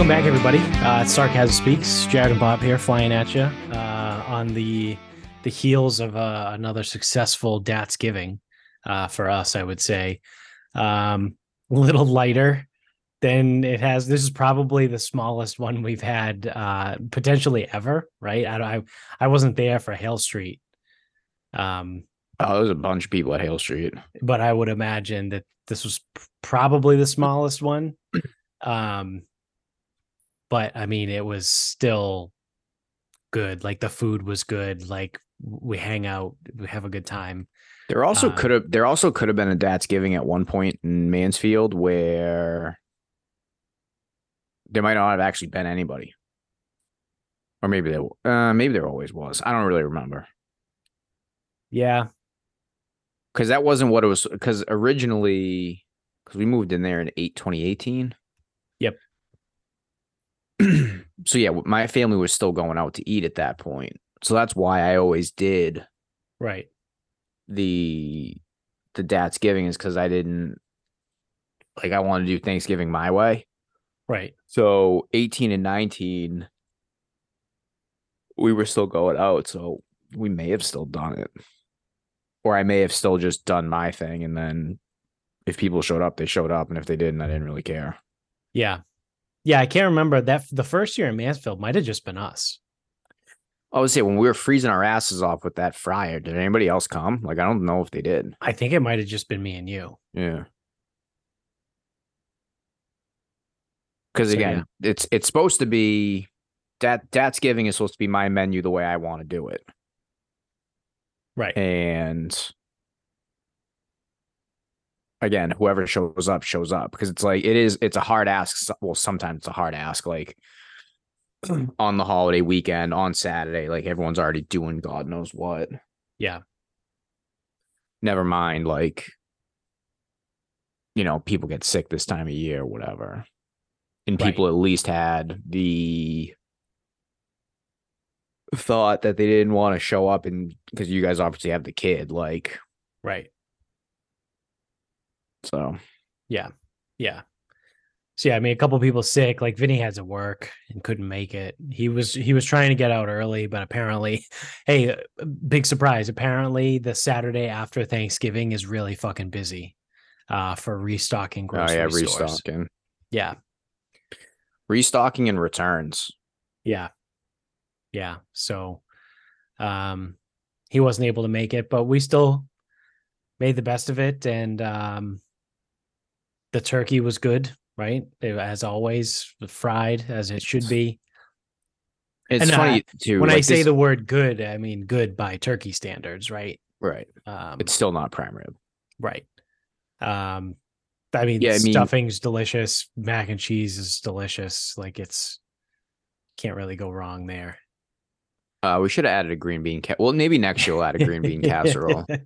welcome back, everybody. Uh, it's Sarcasm Speaks. Jared and Bob here, flying at you uh, on the the heels of uh, another successful Datzgiving uh, for us. I would say um, a little lighter than it has. This is probably the smallest one we've had uh, potentially ever. Right? I, I I wasn't there for Hale Street. Um, Oh, there's a bunch of people at Hale Street. but I would imagine that this was probably the smallest one. Um, but I mean, it was still good. Like the food was good. Like we hang out, we have a good time. There also Uh, could have there also could have been a Datzgiving at one point in Mansfield where there might not have actually been anybody. Or maybe there uh maybe there always was. I don't really remember. Yeah, Because that wasn't what it was because originally because we moved in there in 8 2018. So yeah, my family was still going out to eat at that point. So that's why I always did right. the the Datzgiving is because I didn't like I wanted to do Thanksgiving my way. Right. So 18 and 19 we were still going out, so we may have still done it. Or I may have still just done my thing and then if people showed up, they showed up and if they didn't, I didn't really care. Yeah. Yeah. I can't remember that the first year in Mansfield might have just been us. I would say when we were freezing our asses off with that fryer, did anybody else come? Like I don't know if they did. I think it might have just been me and you. Yeah. Because So, again, it's it's supposed to be that that's giving is supposed to be my menu the way I want to do it. Right. And again, whoever shows up shows up because it's like it is it's a hard ask. Well, sometimes it's a hard ask like on the holiday weekend on Saturday, like everyone's already doing God knows what. Yeah. Never mind like you know, people get sick this time of year, whatever. And Right. people at least had the thought that they didn't want to show up and because you guys obviously have the kid, like Right. So Yeah. Yeah. So yeah, I mean, a couple people sick. Like Vinny had to work and couldn't make it. He was he was trying to get out early, but apparently, hey, uh, big surprise! Apparently, the Saturday after Thanksgiving is really fucking busy, uh, for restocking oh grocery yeah, stores. restocking. Yeah, Restocking and returns. yeah, yeah. So, um, he wasn't able to make it, but we still made the best of it, and um, the turkey was good, right? It- as always, fried as it should be. It's And, uh, funny too. when I like say this- the word good, I mean good by turkey standards, right? right, Um, it's still not prime rib. right. Um, I mean, Yeah, I mean- stuffing's delicious. Mac and cheese is delicious. Like it's can't really go wrong there. Uh, we should have added a green bean ca- Well, maybe next year we'll add a green bean casserole.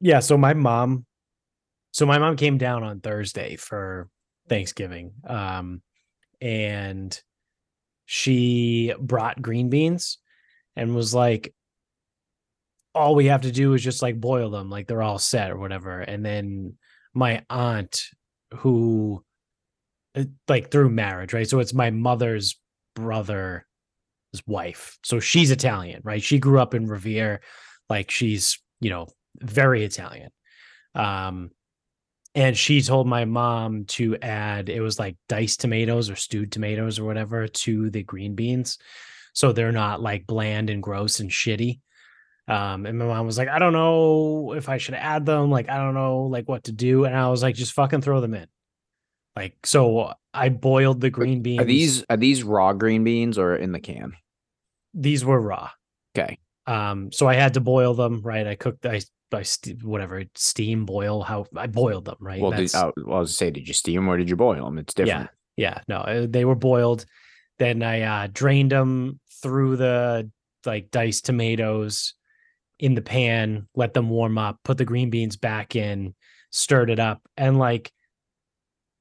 yeah. So my mom, so my mom came down on Thursday for Thanksgiving, um, and she brought green beans and was like, all we have to do is just like boil them, like they're all set or whatever. And then my aunt, who, uh, like through marriage, right? So it's my mother's brother's wife. So she's Italian, right? She grew up in Revere, like she's, you know, very Italian. Um, and she told my mom to add it was like diced tomatoes or stewed tomatoes or whatever to the green beans so they're not like bland and gross and shitty um and my mom was like i don't know if i should add them like i don't know like what to do and i was like just fucking throw them in like so i boiled the green beans Are these are these raw green beans or in the can? these were raw Okay. um so i had to boil them right i cooked i I st- whatever steam boil how I boiled them right Well, did, That's- uh, well, I was to say, did you steam or did you boil them? It's different. Yeah, yeah. no, uh, they were boiled. Then I uh, drained them through the like diced tomatoes in the pan, let them warm up, put the green beans back in, stirred it up, and like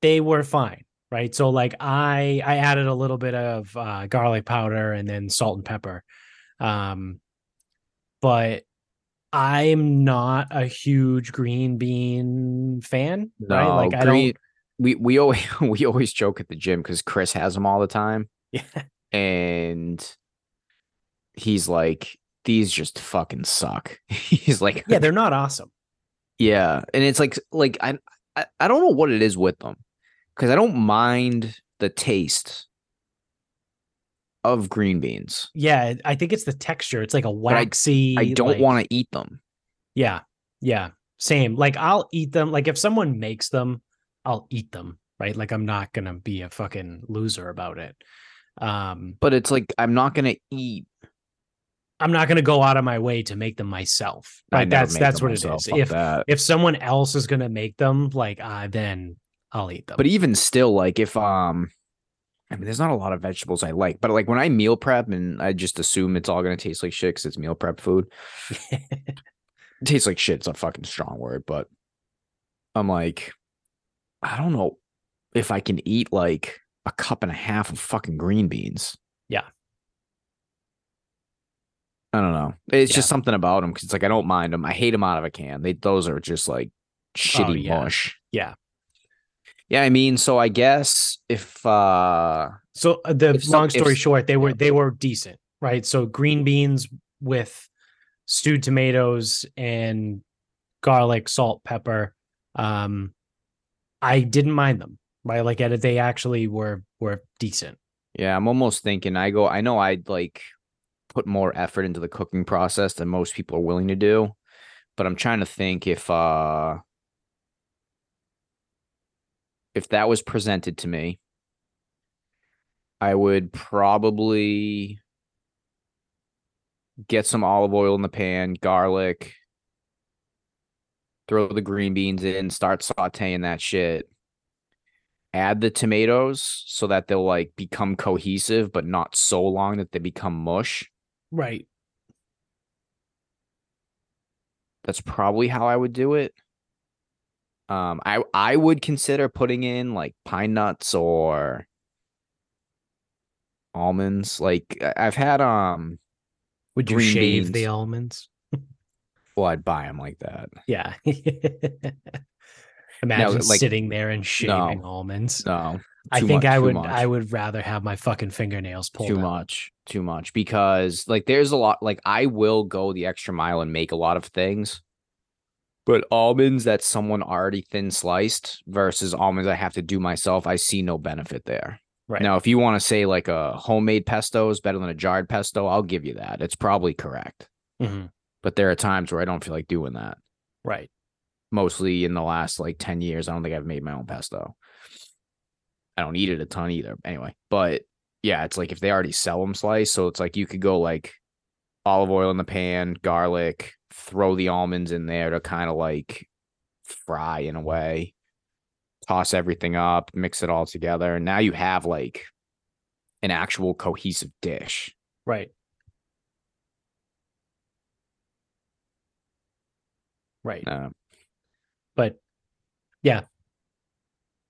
they were fine, right? So like I I added a little bit of uh, garlic powder and then salt and pepper, um, but I'm not a huge green bean fan, No, right? Like I green, don't we we always we always joke at the gym because Chris has them all the time, Yeah. and he's like, "These just fucking suck." he's like, Yeah, they're not awesome. Yeah, and it's like like I I, I don't know what it is with them because I don't mind the taste of green beans. Yeah, I think it's the texture. It's like a waxy. I don't like- want to eat them. Yeah. Yeah. Same. Like I'll eat them. Like if someone makes them, I'll eat them. Right. Like I'm not gonna be a fucking loser about it. Um, But it's like I'm not gonna eat. I'm not gonna go out of my way to make them myself. I Right. That's that's what myself, it fuck. If that. if someone else is gonna make them, like uh, then I'll eat them. But even still, like if um, I mean, there's not a lot of vegetables I like. But like when I meal prep and I just assume it's all gonna taste like shit because it's meal prep food. It tastes like shit. It's a fucking strong word, but I'm like, I don't know if I can eat like a cup and a half of fucking green beans. Yeah. I don't know. It's Yeah. just something about them because it's like I don't mind them. I hate them out of a can. They those are just like oh, shitty Oh, yeah. mush. yeah. Yeah, I mean, so I guess if uh So uh, the If some- long story if- short, they were yeah. they were decent, right? So green beans with stewed tomatoes and garlic, salt, pepper. Um, I didn't mind them, right? Like edit, they actually were were decent. Yeah, I'm almost thinking I go I know I'd like put more effort into the cooking process than most people are willing to do, but I'm trying to think if uh if that was presented to me, I would probably get some olive oil in the pan, garlic, throw the green beans in, start sauteing that shit. Add the tomatoes so that they'll like become cohesive but not so long that they become mush. Right. that's probably how i would do it um i i would consider putting in like pine nuts or almonds like i've had um Would you shave the almonds? well i'd buy them like that Yeah. Imagine like- sitting there and shaving almonds. no I think much- I would much. I would rather have my fucking fingernails pulled too out. much too much because like there's a lot like i will go the extra mile and make a lot of things but almonds that someone already thin sliced versus almonds i have to do myself i see no benefit there Right. now if you want to say like a homemade pesto is better than a jarred pesto i'll give you that it's probably correct Mhm. but there are times where i don't feel like doing that Right. mostly in the last like 10 years i don't think i've made my own pesto i don't eat it a ton either anyway but yeah it's like if they already sell them sliced so it's like you could go like olive oil in the pan garlic throw the almonds in there to kind of like fry in a way toss everything up mix it all together and now you have like an actual cohesive dish Right. Right. uh, But yeah.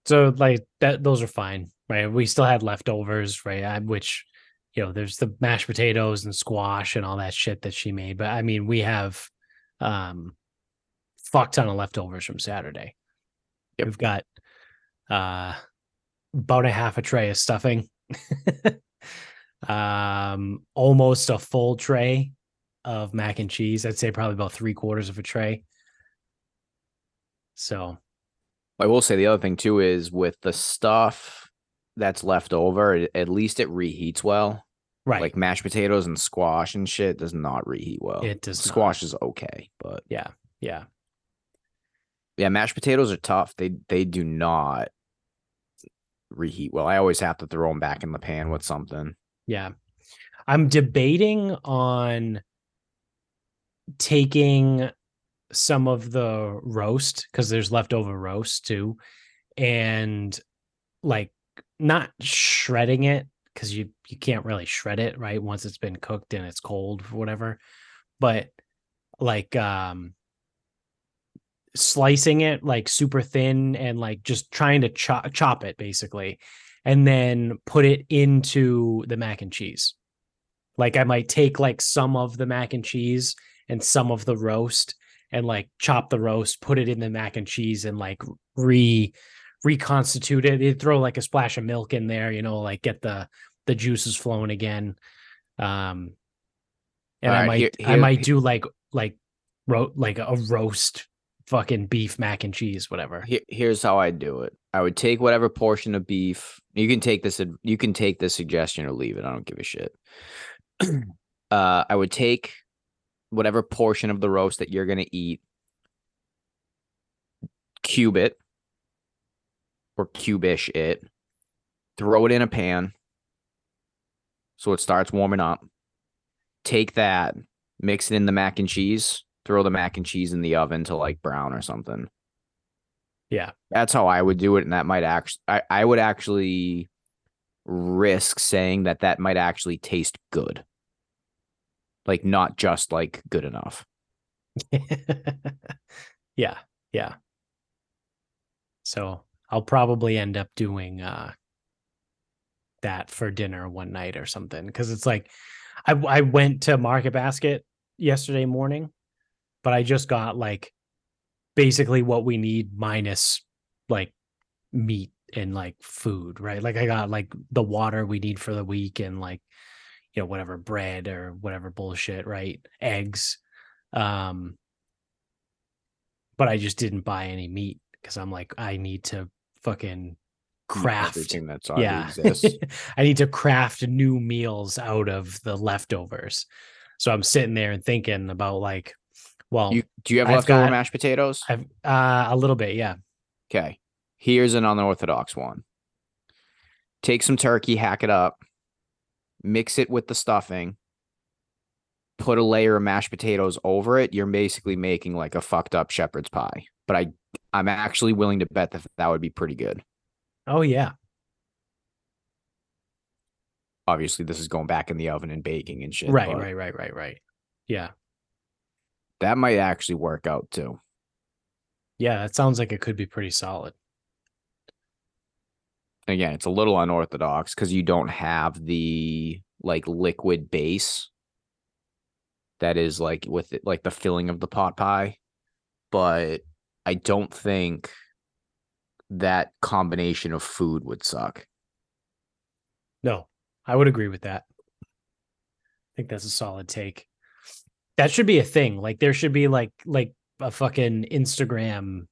So like that those are fine, right? We still had leftovers, right? I, which you know, there's the mashed potatoes and squash and all that shit that she made. But I mean, we have um fuck ton of leftovers from Saturday. Yep. We've got uh about a half a tray of stuffing. um almost a full tray of mac and cheese. I'd say probably about three quarters of a tray. So I will say the other thing too is with the stuff that's left over, at least it reheats well. right, Like mashed potatoes and squash and shit does not reheat well. it does not. squash is okay, but Yeah, yeah, yeah, mashed potatoes are tough. They they do not reheat well. I always have to throw them back in the pan with something. yeah. I'm debating on taking some of the roast because there's leftover roast too, and like not shredding it because you you can't really shred it right once it's been cooked and it's cold or whatever, but like um slicing it like super thin and like just trying to chop chop it basically and then put it into the mac and cheese. Like i might take like some of the mac and cheese and some of the roast and like chop the roast put it in the mac and cheese and like re reconstitute it. They'd throw like a splash of milk in there, you know, like get the the juices flowing again. Um, and I might here- I here- might do like like ro- like a roast fucking beef mac and cheese, whatever. Here, here's how I do it. I would take whatever portion of beef. You can take this. You can take this suggestion or leave it. I don't give a shit. uh, I would take whatever portion of the roast that you're gonna eat, cube it or cubish it, throw it in a pan so it starts warming up. Take that, mix it in the mac and cheese, throw the mac and cheese in the oven to like brown or something. Yeah. That's how I would do it. And that might actually, I, I would actually risk saying that that might actually taste good. Like, not just like good enough. yeah, yeah. So I'll probably end up doing uh that for dinner one night or something because it's like I I went to Market Basket yesterday morning, but I just got like basically what we need minus like meat and like food, right? Like I got like the water we need for the week and like you know whatever bread or whatever bullshit, right? Eggs. Um but I just didn't buy any meat because I'm like I need to fucking craft everything that's already yeah exists. i need to craft new meals out of the leftovers so i'm sitting there and thinking about like well You do you have I've leftover got- mashed potatoes? i've uh a little bit yeah Okay. Here's an unorthodox one. Take some turkey, hack it up, mix it with the stuffing, put a layer of mashed potatoes over it. You're basically making like a fucked up shepherd's pie. But I I'm actually willing to bet that that would be pretty good. oh yeah Obviously, this is going back in the oven and baking and shit. right right right right right yeah That might actually work out too. yeah that sounds like it could be pretty solid Again, it's a little unorthodox because you don't have the like liquid base that is like with it, like the filling of the pot pie. But I don't think that combination of food would suck. no i would agree with that. I think that's a solid take. That should be a thing like there should be like like a fucking instagram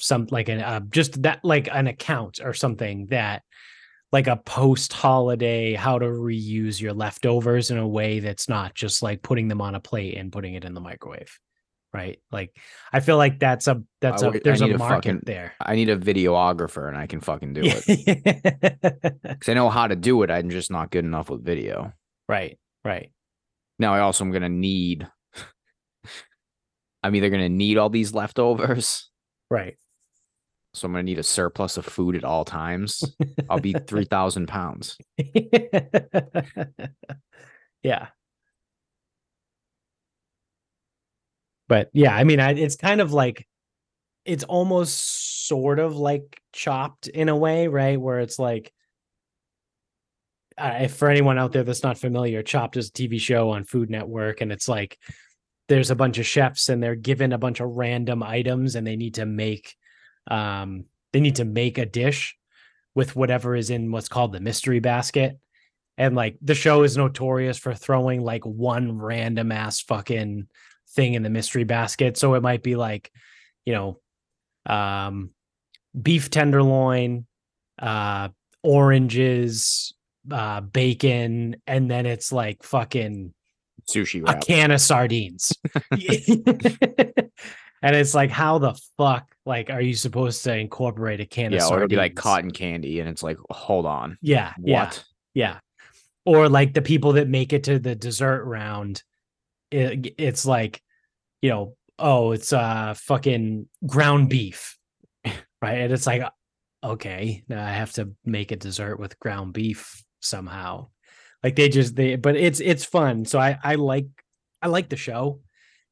some like an uh, just that like an account or something that like a post holiday how to reuse your leftovers in a way that's not just like putting them on a plate and putting it in the microwave right like i feel like that's a that's a there's a need a market fucking- there I need a videographer and I can fucking do it. Because I know how to do it. I'm just not good enough with video. right right Now I also am gonna need I'm either gonna need all these leftovers. right So I'm gonna need a surplus of food at all times. I'll be three thousand pounds. yeah. But yeah, I mean, I, it's kind of like it's almost sort of like chopped in a way, right? Where it's like, uh, if for anyone out there that's not familiar, Chopped is a TV show on Food Network, and it's like there's a bunch of chefs and they're given a bunch of random items and they need to make, um, they need to make a dish with whatever is in what's called the mystery basket. And like the show is notorious for throwing like one random ass fucking thing in the mystery basket. So it might be like, you know, um, beef tenderloin, uh, oranges, uh, bacon, and then it's like fucking Sushi a can of sardines. and it's like, how the fuck, like, are you supposed to incorporate a can of Yeah, or sardines? it'll be like cotton candy, and it's like, hold on, Yeah, yeah, what? yeah. Or like the people that make it to the dessert round, it, it's like, you know, oh, it's uh fucking ground beef, right? And it's like, okay, now I have to make a dessert with ground beef somehow. Like they just they, but it's it's fun. So I I like I like the show,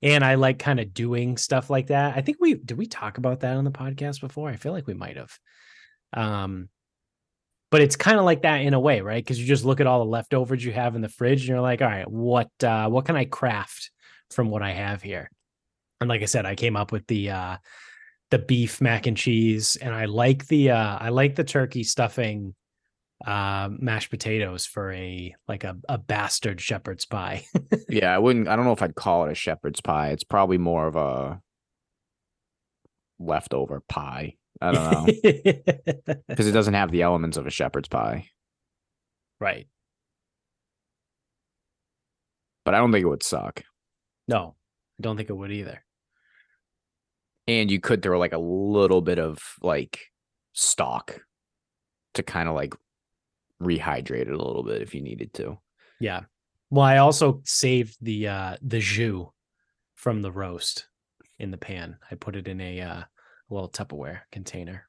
and I like kind of doing stuff like that. I think we did we talk about that on the podcast before. I feel like we might have. Um, but it's kind of like that in a way, right? Because you just look at all the leftovers you have in the fridge, and you're like, all right, what uh, what can I craft from what I have here? And like I said, I came up with the uh, the beef mac and cheese, and I like the uh I like the turkey stuffing uh mashed potatoes for a like a, a bastard shepherd's pie. Yeah, I wouldn't. I don't know if I'd call it a shepherd's pie. It's probably more of a leftover pie. I don't know because it doesn't have the elements of a shepherd's pie. right. But I don't think it would suck. No, I don't think it would either. And you could throw like a little bit of like stock to kind of like rehydrate it a little bit if you needed to. Yeah. Well, I also saved the uh the jus from the roast in the pan. I put it in a uh little Tupperware container.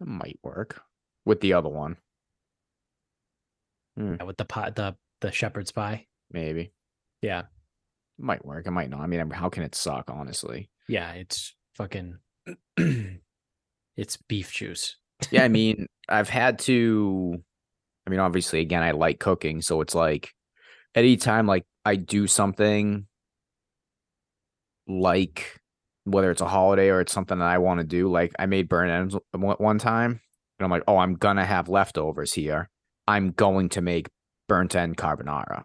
It might work with the other one, hmm. Yeah, with the pot the the shepherd's pie. maybe. Yeah. It might work. It might not. I mean, how can it suck, honestly? Yeah, it's fucking it's beef juice. yeah, I mean, I've had to. I mean, obviously, again, I like cooking, so it's like anytime like I do something like whether it's a holiday or it's something that I want to do, like I made burnt ends one time, and I'm like, oh, I'm gonna have leftovers here. I'm going to make burnt end carbonara,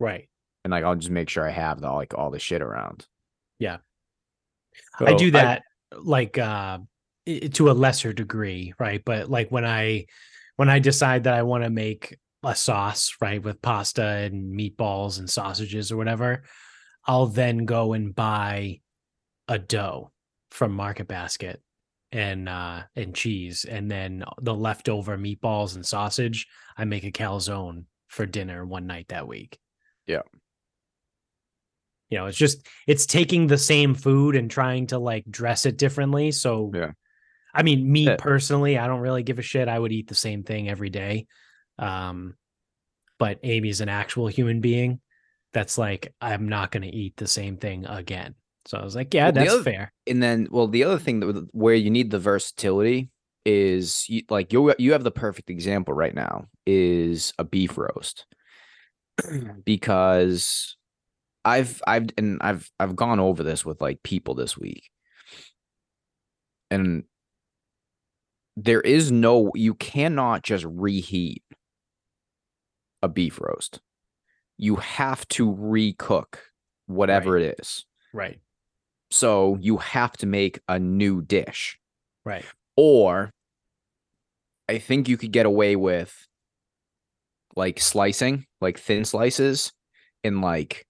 Right. and like I'll just make sure I have the like all the shit around. Yeah. So I do that like uh to a lesser degree, right? But like when I when I decide that I want to make a sauce, right, with pasta and meatballs and sausages or whatever, I'll then go and buy a dough from Market Basket and uh and cheese and then the leftover meatballs and sausage, I make a calzone for dinner one night that week. Yeah. You know, it's just it's taking the same food and trying to like dress it differently. So Yeah. I mean, me Yeah. personally, I don't really give a shit. I would eat the same thing every day. Um, but Amy's an actual human being that's like, I'm not going to eat the same thing again. So I was like, yeah, Well, that's other- fair. and then well the other thing that where you need the versatility is you, like you you have the perfect example right now is a beef roast because I've I've and I've I've gone over this with like people this week and there is no you cannot just reheat a beef roast you have to recook whatever it is Right. so you have to make a new dish. Right. Or I think you could get away with like slicing, like thin slices in like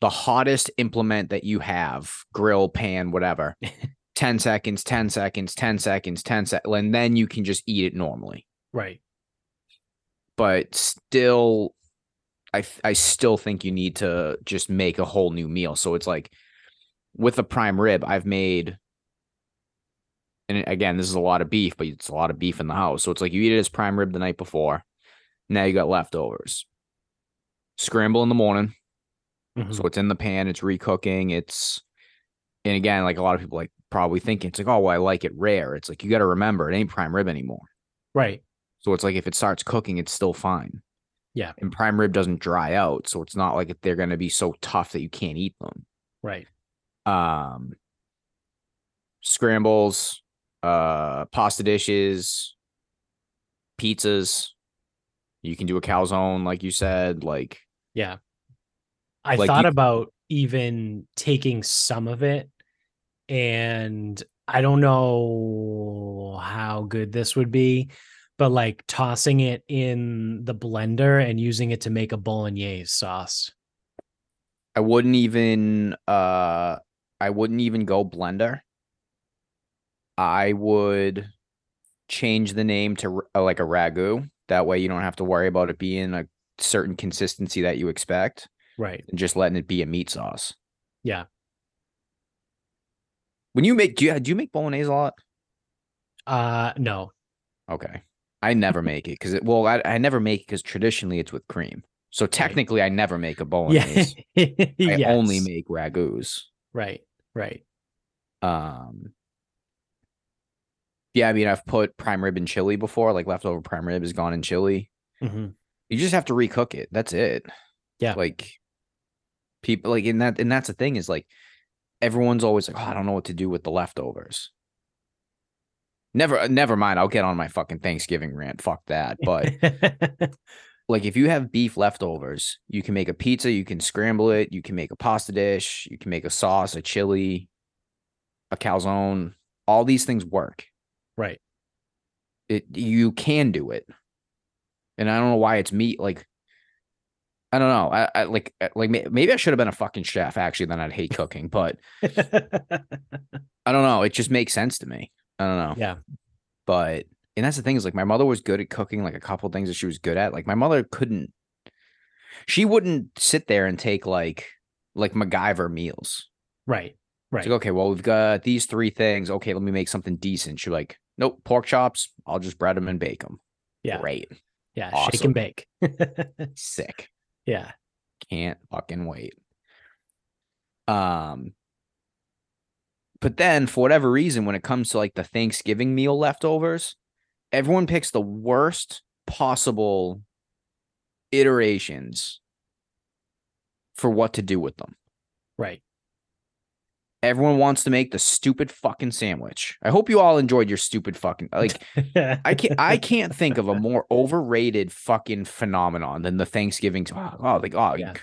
the hottest implement that you have, grill, pan, whatever. 10 seconds, 10 seconds, 10 seconds, 10 seconds, and then you can just eat it normally. Right. But still I I still think you need to just make a whole new meal. So it's like with a prime rib, I've made and again, this is a lot of beef, but it's a lot of beef in the house. So it's like you eat it as prime rib the night before. Now you got leftovers. Scramble in the morning. Mhm. So it's in the pan, it's recooking, it's and again, like a lot of people like probably thinking it's like, oh well, I like it rare. It's like you gotta remember it ain't prime rib anymore. right. So it's like if it starts cooking, it's still fine. Yeah. And prime rib doesn't dry out. So it's not like they're gonna be so tough that you can't eat them. Right. um scrambles uh pasta dishes pizzas you can do a calzone like you said like Yeah. I Like, thought you- about even taking some of it and I don't know how good this would be, but like tossing it in the blender and using it to make a bolognese sauce. i wouldn't even uh i wouldn't even go blender i would change the name to uh, like a ragu that way you don't have to worry about it being a certain consistency that you expect Right. and just letting it be a meat sauce Yeah. when you make do you do you make bolognese a lot Uh no. Okay. I never make it because it well, I, I never make it because traditionally it's with cream. So technically I never make a Yeah. bolognese. I only make ragus. Right. Right. Um Yeah, I mean I've put prime rib in chili before, like leftover prime rib is gone in chili. hmm You just have to recook it. That's it. Yeah. Like people like and that and that's the thing is like everyone's always like, oh, I don't know what to do with the leftovers. Never, uh, never mind. I'll get on my fucking Thanksgiving rant. Fuck that. But like, if you have beef leftovers, you can make a pizza, you can scramble it, you can make a pasta dish, you can make a sauce, a chili, a calzone. All these things work. right. It you can do it, and I don't know why it's meat. Like, I don't know. I, I like uh, like maybe I should have been a fucking chef. Actually, then I'd hate cooking. But I don't know. It just makes sense to me. I don't know. yeah. But and that's the thing is like my mother was good at cooking like a couple things that she was good at. Like my mother couldn't she wouldn't sit there and take like like MacGyver meals. Right. Right. It's like, okay, well, we've got these three things. Okay, let me make something decent. She's like, nope, pork chops. I'll just bread them and bake them. yeah. Great. Yeah. Shake Awesome. and bake. Sick. yeah. Can't fucking wait. Um, but then for whatever reason, when it comes to like the Thanksgiving meal leftovers, everyone picks the worst possible iterations for what to do with them. Right. Everyone wants to make the stupid fucking sandwich. I hope you all enjoyed your stupid fucking like I can't I can't think of a more overrated fucking phenomenon than the Thanksgiving. Oh, oh like oh, Yeah.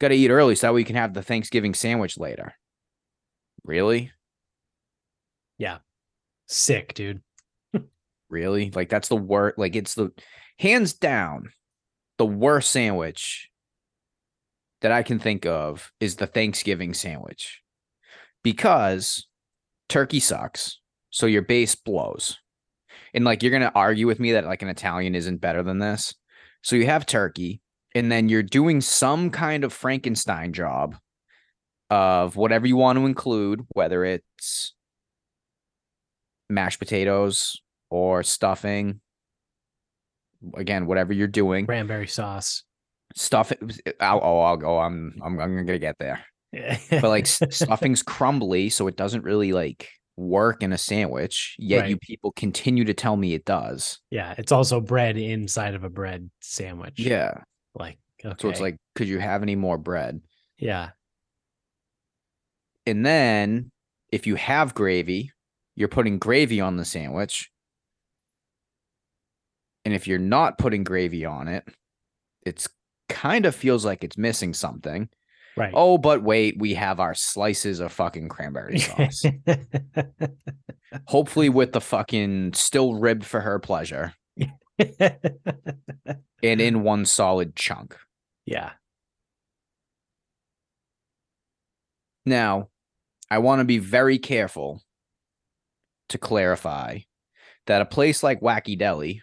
gotta eat early so that way you can have the Thanksgiving sandwich later. Really, Sick, dude. really, like that's the worst. Like it's the hands down the worst sandwich that I can think of is the Thanksgiving sandwich because turkey sucks, so your base blows. And like you're gonna argue with me that like an Italian isn't better than this. So you have turkey, and then you're doing some kind of Frankenstein job of whatever you want to include, whether it's mashed potatoes or stuffing. Again, whatever you're doing, Cranberry sauce. stuff it. Uh, I'll, oh, I'll go. I'm, I'm, I'm gonna get there. Yeah. But like stuffing's crumbly, so it doesn't really like work in a sandwich. Yet you people continue to tell me it does. yeah. It's also bread inside of a bread sandwich. Yeah. Like, okay. So it's like, could you have any more bread? yeah. And then if you have gravy, you're putting gravy on the sandwich. And if you're not putting gravy on it, it's kind of feels like it's missing something. Right. Oh, but wait, we have our slices of fucking cranberry sauce. Hopefully with the fucking still ribbed for her pleasure and in one solid chunk. yeah. Now, I want to be very careful to clarify that a place like Wacky Deli,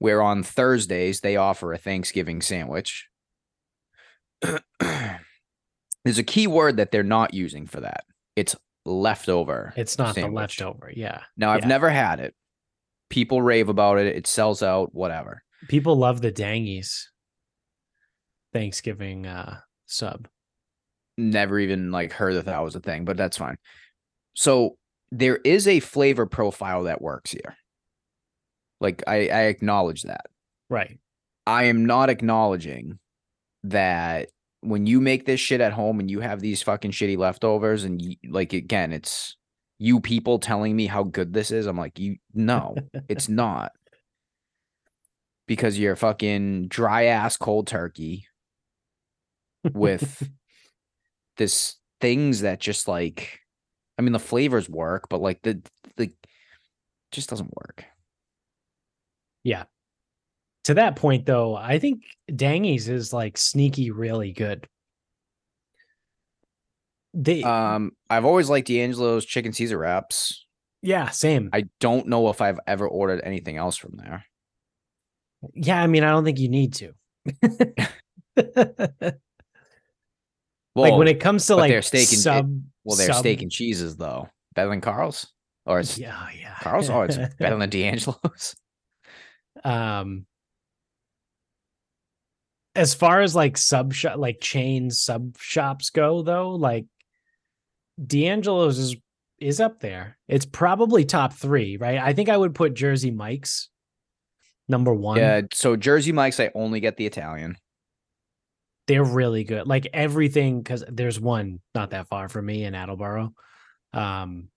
where on Thursdays they offer a Thanksgiving sandwich, there's a key word that they're not using for that. It's leftover. It's not the leftover. Yeah. Now, I've never had it. People rave about it. It sells out, whatever. People love the dangies Thanksgiving uh sub. never even like heard that that was a thing, but that's fine. So there is a flavor profile that works here. Like I, I acknowledge that. Right. I am not acknowledging that when you make this shit at home and you have these fucking shitty leftovers and you, like again, it's you people telling me how good this is. I'm like, you no, it's not. Because you're fucking dry ass cold turkey with this things that just like I mean the flavors work, but like the the just doesn't work. Yeah. To that point though, I think Dangies is like sneaky really good. They Um I've always liked D'Angelo's chicken Caesar wraps. yeah, same. I don't know if I've ever ordered anything else from there. yeah, I mean, I don't think you need to. like when it comes to like their steak and- sub well, their sub- steak and cheeses though. Better than Carl's? Or it's yeah, yeah. Carl's? Oh, it's better than D'Angelo's. um as far as like sub shop like chain sub shops go though like d'angelo's is is up there it's probably top three right i think i would put jersey mike's number one Yeah, so Jersey Mike's I only get the Italian. They're really good. Like everything, because there's one not that far from me in Attleboro. Um,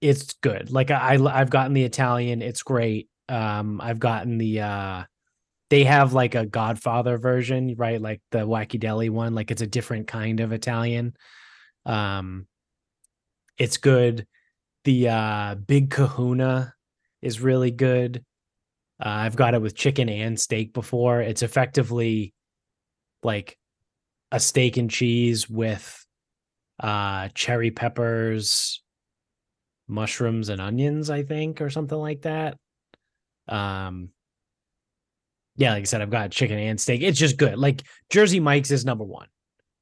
it's good. Like I, I've gotten the Italian. It's great. Um, I've gotten the. uh They have like a Godfather version, right? Like the Wacky Deli one. Like it's a different kind of Italian. Um, it's good. The uh Big Kahuna is really good. Uh, I've got it with chicken and steak before. It's effectively like a steak and cheese with uh cherry peppers, mushrooms and onions, I think, or something like that. Um yeah, like I said, I've got chicken and steak. It's just good. Like Jersey Mike's is number one,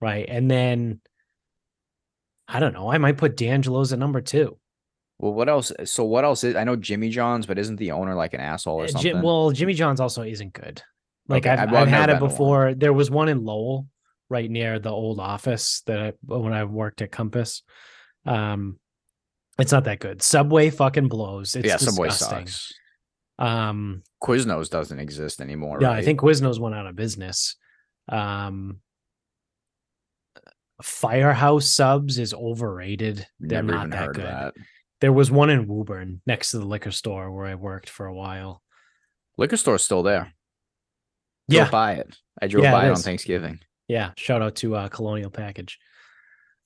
right? And then I don't know. I might put D'Angelo's at number two. Well, what else? So what else is? I know Jimmy John's, but isn't the owner like an asshole or Uh, something? Well, Jimmy John's also isn't good. Like Okay, I've, I've- I've, I've had it to one. before. There was one in Lowell, right near the old office that I, when I worked at Compass. Um, it's not that good. Subway fucking blows. It's yeah, Subway sucks. Um, Quiznos doesn't exist anymore. yeah, right? I think Quiznos went out of business. Um, Firehouse subs is overrated. They're never not that good. that. There was one in Woburn next to the liquor store where I worked for a while. Liquor store's still there. Yeah, Drove by it. I drove Yeah, by it it on. Thanksgiving. Yeah, shout out to uh Colonial Package.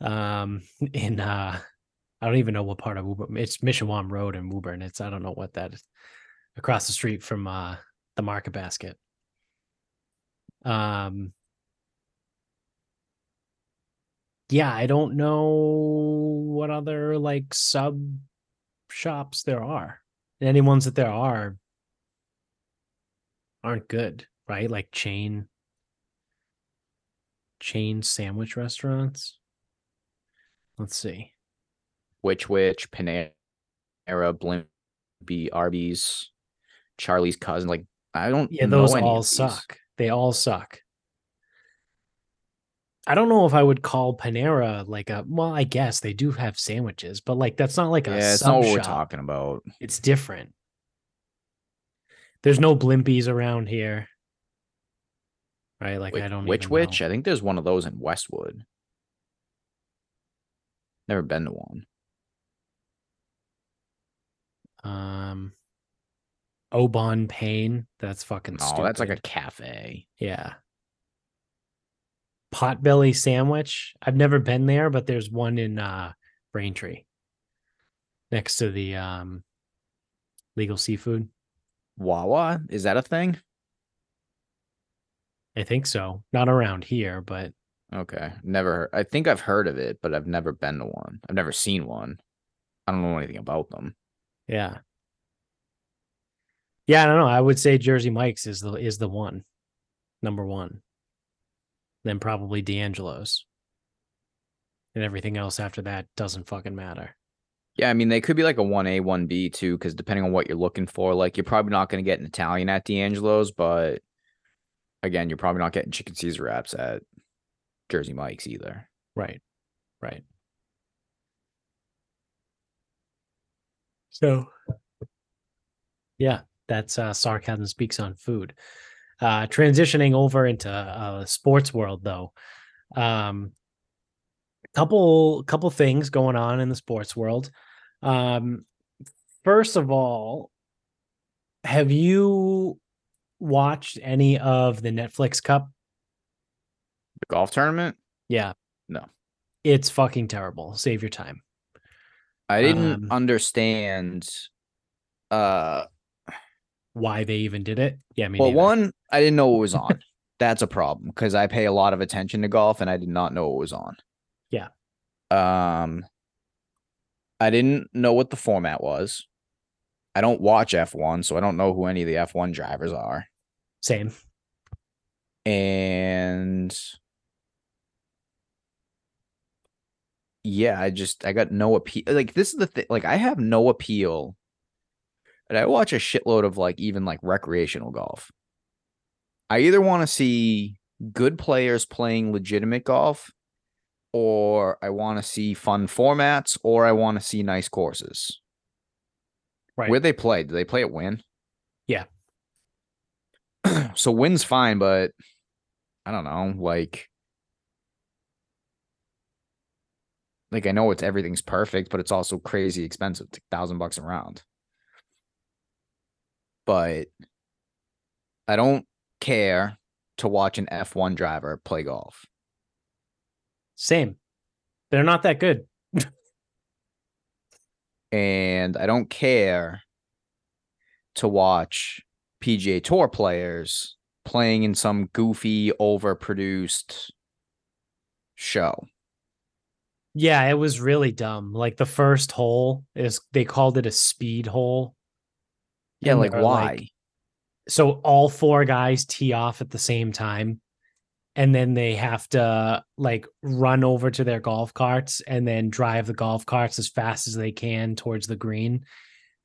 Um in uh I don't even know what part of Woburn. It's Mishawam Road in Woburn. It's I don't know what that is. Across the street from uh the Market Basket. Um Yeah, I don't know what other like sub shops there are. And any ones that there are aren't good, right? Like chain chain sandwich restaurants. Let's see. Which Witch, Panera, Blimpie, Arby's, Charlie's cousin. Like I don't. Yeah, know those all suck. They all suck. I don't know if I would call Panera like a well, I guess they do have sandwiches, but like that's not like a Yeah, it's not what we're talking about. It's different. There's no blimpies around here. Right? Like Wait, I don't Which even Witch? know. I think there's one of those in Westwood. Never been to one. Um Au Bon Pain. That's fucking No, that's like a cafe. Yeah. Potbelly sandwich. I've never been there, but there's one in uh Braintree. Next to the um legal seafood. Wawa? Is that a thing? I think so. Not around here, but Okay. Never I think I've heard of it, but I've never been to one. I've never seen one. I don't know anything about them. yeah. Yeah, I don't know. I would say Jersey Mike's is the is the one. Number one. Then probably D'Angelo's. And everything else after that doesn't fucking matter. Yeah, I mean they could be like a one A, one B too, because depending on what you're looking for, like you're probably not going to get an Italian at D'Angelo's, but again, you're probably not getting chicken Caesar wraps at Jersey Mike's either. Right. Right. So yeah, that's uh sarcasm speaks on food. Uh transitioning over into uh sports world though. Um couple couple things going on in the sports world. Um first of all, have you watched any of the Netflix Cup? The golf tournament? Yeah. No. It's fucking terrible. Save your time. I didn't Um, understand. Uh, Why they even did it? Yeah, me well, neither. one, I didn't know it was on. That's a problem because I pay a lot of attention to golf and I did not know it was on. Yeah. Um, I didn't know what the format was. I don't watch F1, so I don't know who any of the F1 drivers are. Same. And yeah, I just I got no appeal. Like this is the thing. Like I have no appeal. And I watch a shitload of like even like recreational golf. I either want to see good players playing legitimate golf, or I want to see fun formats, or I want to see nice courses. Right. Where they play? Do they play at Wynn? Yeah. so Wynn's fine, but I don't know, like like I know it's everything's perfect, but it's also crazy expensive. It's a thousand bucks a round. But I don't care to watch an F1 driver play golf. Same. They're not that good. and I don't care to watch PGA Tour players playing in some goofy, overproduced show. Yeah, it was really dumb. Like the first hole is they called it a speed hole. Yeah, like why? so all four guys tee off at the same time and then they have to like run over to their golf carts and then drive the golf carts as fast as they can towards the green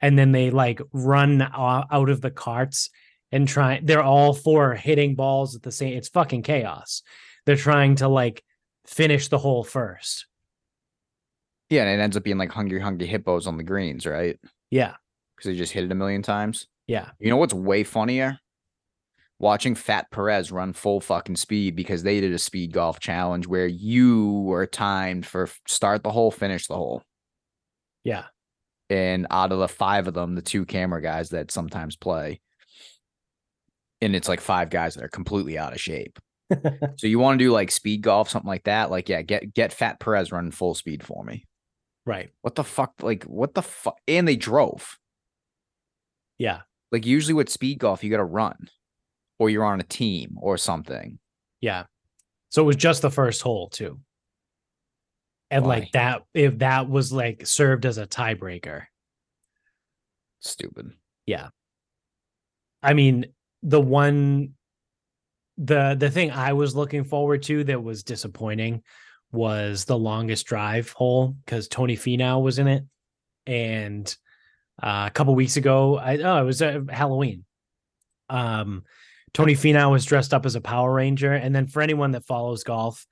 and then they like run out of the carts and try they're all four hitting balls at the same it's fucking chaos they're trying to like finish the hole first Yeah, and it ends up being like hungry, hungry hippos on the greens, right? yeah Because they just hit it a million times. yeah You know what's way funnier? Watching Fat Perez run full fucking speed because they did a speed golf challenge where you were timed for start the hole, finish the hole. yeah And out of the five of them, the two camera guys that sometimes play, and it's like five guys that are completely out of shape. So you want to do like speed golf, something like that? Like, yeah, get get Fat Perez running full speed for me. right What the fuck? Like, what the fuck? And they drove. yeah Like usually with speed golf, you got to run, or you're on a team or something. Yeah. So it was just the first hole too. And Why? like that, if that was like served as a tiebreaker. Stupid. Yeah i mean, the one the the thing I was looking forward to that was disappointing was the longest drive hole because Tony Finau was in it. And uh, a couple weeks ago, I oh, it was uh, Halloween. Um Tony Finau was dressed up as a Power Ranger. And then for anyone that follows golf,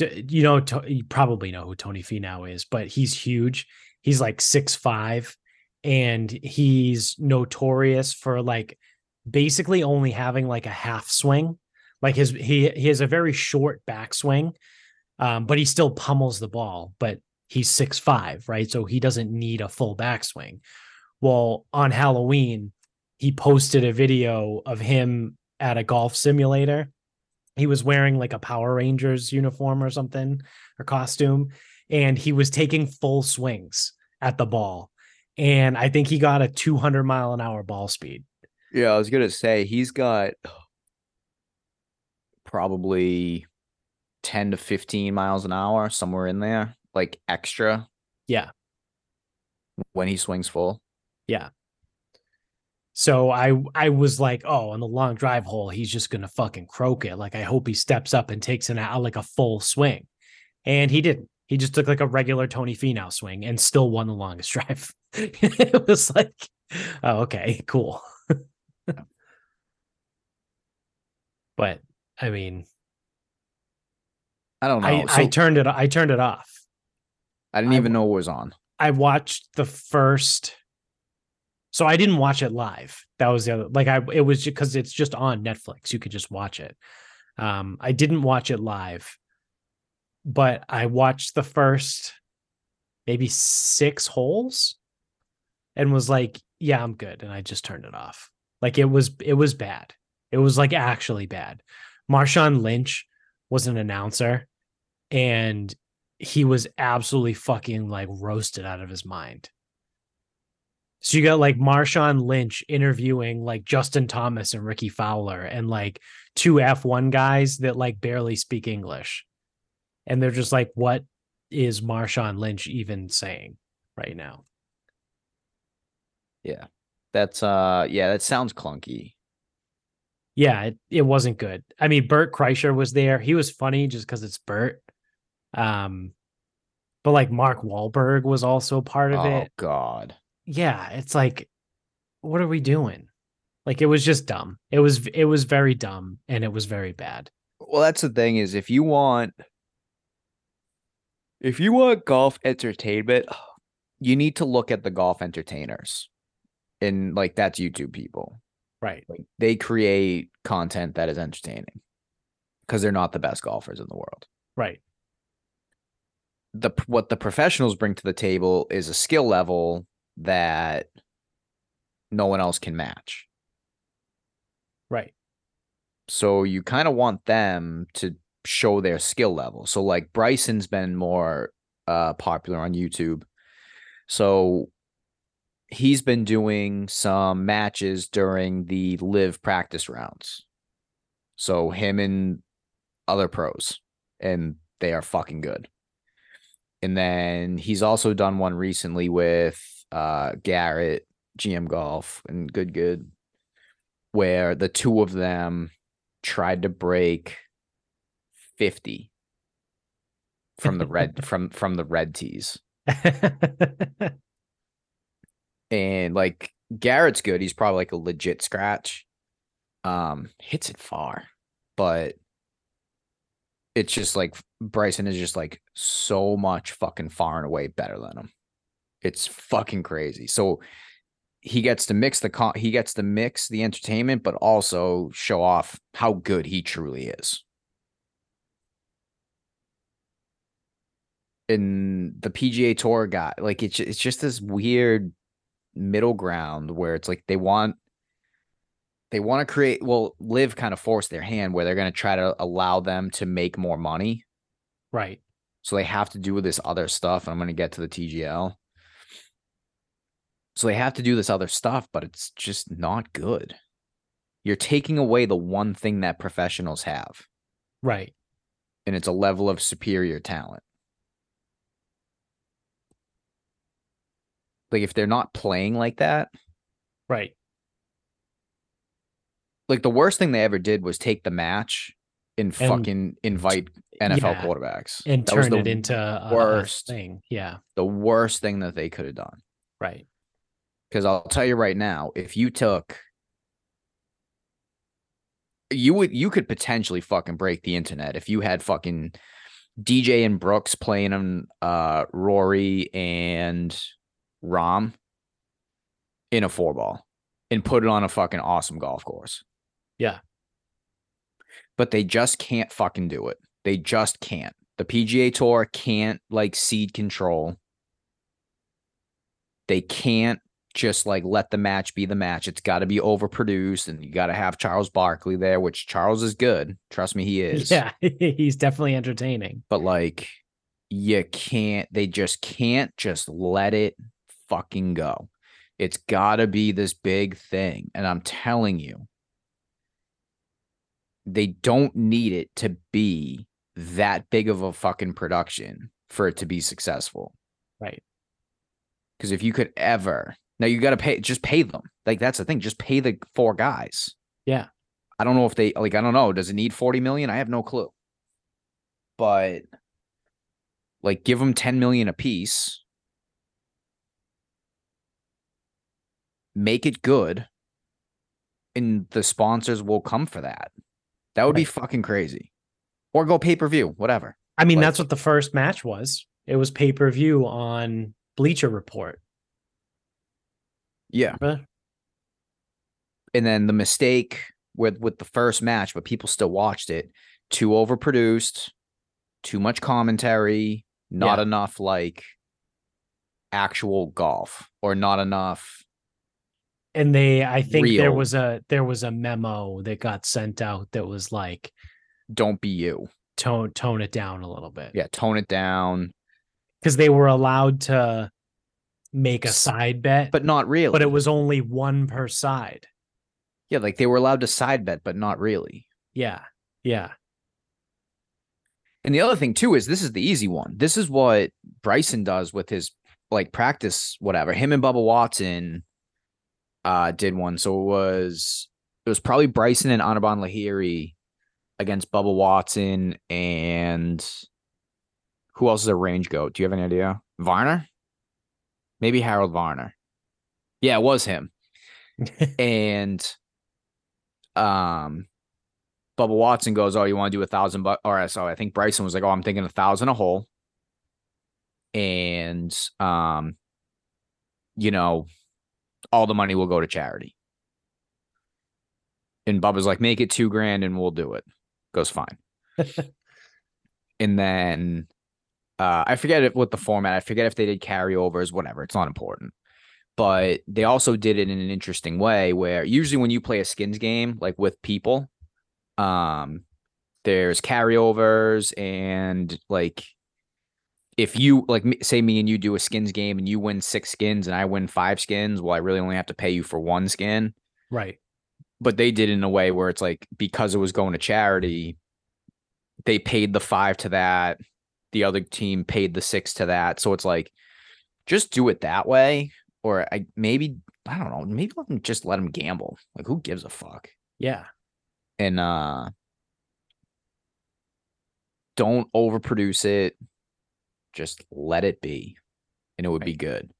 you know, you probably know who Tony Finau is, but he's huge. He's like six five, and he's notorious for like basically only having like a half swing. Like his he he has a very short backswing, um, but he still pummels the ball. But he's six five, right? So he doesn't need a full backswing. Well, on Halloween, he posted a video of him at a golf simulator. He was wearing like a Power Rangers uniform or something or costume, and he was taking full swings at the ball. And I think he got a 200 mile an hour ball speed. Yeah, I was gonna say he's got probably ten to fifteen miles an hour, somewhere in there, like extra Yeah. when he swings full. So I I was like, oh, on the long drive hole, he's just gonna fucking croak it. Like I hope he steps up and takes an out like a full swing, and he didn't. He just took like a regular Tony Finau swing and still won the longest drive. it was like, oh, okay, cool. but I mean, I don't know. I, so I turned it I turned it off. I didn't even w- know it was on. I watched the first. So I didn't watch it live. That was the other. Like I, it was just because it's just on Netflix. You could just watch it. Um, I didn't watch it live, but I watched the first maybe six holes, and was like, "Yeah, I'm good," and I just turned it off. Like it was, it was bad. It was like actually bad. Marshawn Lynch was an announcer, and he was absolutely fucking like roasted out of his mind. So you got like Marshawn Lynch interviewing like Justin Thomas and Rickie Fowler and like two F1 guys that like barely speak English. And they're just like, what is Marshawn Lynch even saying right now? Yeah. That's uh yeah, that sounds clunky. Yeah, it, it wasn't good. I mean, Bert Kreischer was there. He was funny just because it's Bert. Um, but like Mark Wahlberg was also part of Oh it. Oh God. Yeah, it's like, what are we doing? Like it was just dumb. It was it was very dumb and it was very bad. Well, that's the thing is if you want if you want golf entertainment, you need to look at the golf entertainers. And like that's YouTube people. Right. Like they create content that is entertaining. because they're not the best golfers in the world. Right. The what the professionals bring to the table is a skill level that no one else can match. Right. So you kind of want them to show their skill level. So like Bryson's been more uh popular on YouTube. So he's been doing some matches during the live practice rounds. So him and other pros and they are fucking good. And then he's also done one recently with uh Garrett, GM Golf and Good Good where the two of them tried to break 50 from the red from from the red tees. and like Garrett's good. He's probably like a legit scratch. Um, hits it far, but it's just like Bryson is just like so much fucking far and away better than him. It's fucking crazy. So he gets to mix the con- he gets to mix the entertainment, but also show off how good he truly is. And the PGA Tour guy, like it's it's just this weird middle ground where it's like they want they want to create well LIV kind of force their hand where they're going to try to allow them to make more money right so they have to do with this other stuff and i'm going to get to the tgl so they have to do this other stuff but it's just not good. You're taking away the one thing that professionals have. Right. And it's a level of superior talent. Like if they're not playing like that right. Like the worst thing they ever did was take the match and, and fucking invite NFL yeah, quarterbacks. And that turn it into a worst thing. Yeah, the worst thing that they could have done. Right. Because I'll tell you right now, if you took, you would you could potentially fucking break the internet if you had fucking DJ and Brooks playing on uh Rory and Rahm in a four ball and put it on a fucking awesome golf course. Yeah. But they just can't fucking do it. They just can't. The PGA Tour can't like seed control. They can't just like let the match be the match. It's got to be overproduced and you got to have Charles Barkley there, which Charles is good. Trust me, he is. Yeah, he's definitely entertaining. But like, you can't, they just can't just let it fucking go. It's got to be this big thing. And I'm telling you, they don't need it to be that big of a fucking production for it to be successful. Right. Because if you could ever, now you got to pay, just pay them. Like that's the thing, just pay the four guys. Yeah. I don't know if they, like, I don't know. Does it need 40 million? I have no clue. But like, give them 10 million a piece make it good and the sponsors will come for that. That would right. be fucking crazy. Or go pay per view, whatever. I mean, like, that's what the first match was. It was pay per view on Bleacher Report. Yeah. And then the mistake with with the first match, but people still watched it. Too overproduced, too much commentary, not yeah. enough like actual golf, or not enough and they i think real. there was a there was a memo that got sent out that was like don't be you tone tone it down a little bit yeah tone it down because they were allowed to make a side bet but not really but it was only one per side yeah like they were allowed to side bet but not really yeah yeah and the other thing too is this is the easy one this is what bryson does with his like practice whatever him and bubba watson uh, did one. So it was it was probably Bryson and Anirban Lahiri against Bubba Watson and who else is a range goat? Do you have any idea? Varner? Maybe Harold Varner. Yeah, it was him. and um Bubba Watson goes, Oh, you want to do a thousand bucks? Right, so I think Bryson was like, Oh, I'm thinking a thousand a hole. And um, you know, all the money will go to charity. And Bubba's like, make it two grand and we'll do it. Goes fine. and then uh, I forget it, what the format. I forget if they did carryovers, whatever. It's not important. But they also did it in an interesting way where usually when you play a skins game, like with people, um, there's carryovers and like if you like say me and you do a skins game and you win six skins and I win five skins, well, I really only have to pay you for one skin. Right. But they did it in a way where it's like because it was going to charity, they paid the five to that. The other team paid the six to that. So it's like just do it that way. Or I maybe I don't know, maybe let them just let them gamble. Like who gives a fuck? Yeah. And uh don't overproduce it. Just let it be. And it would be good.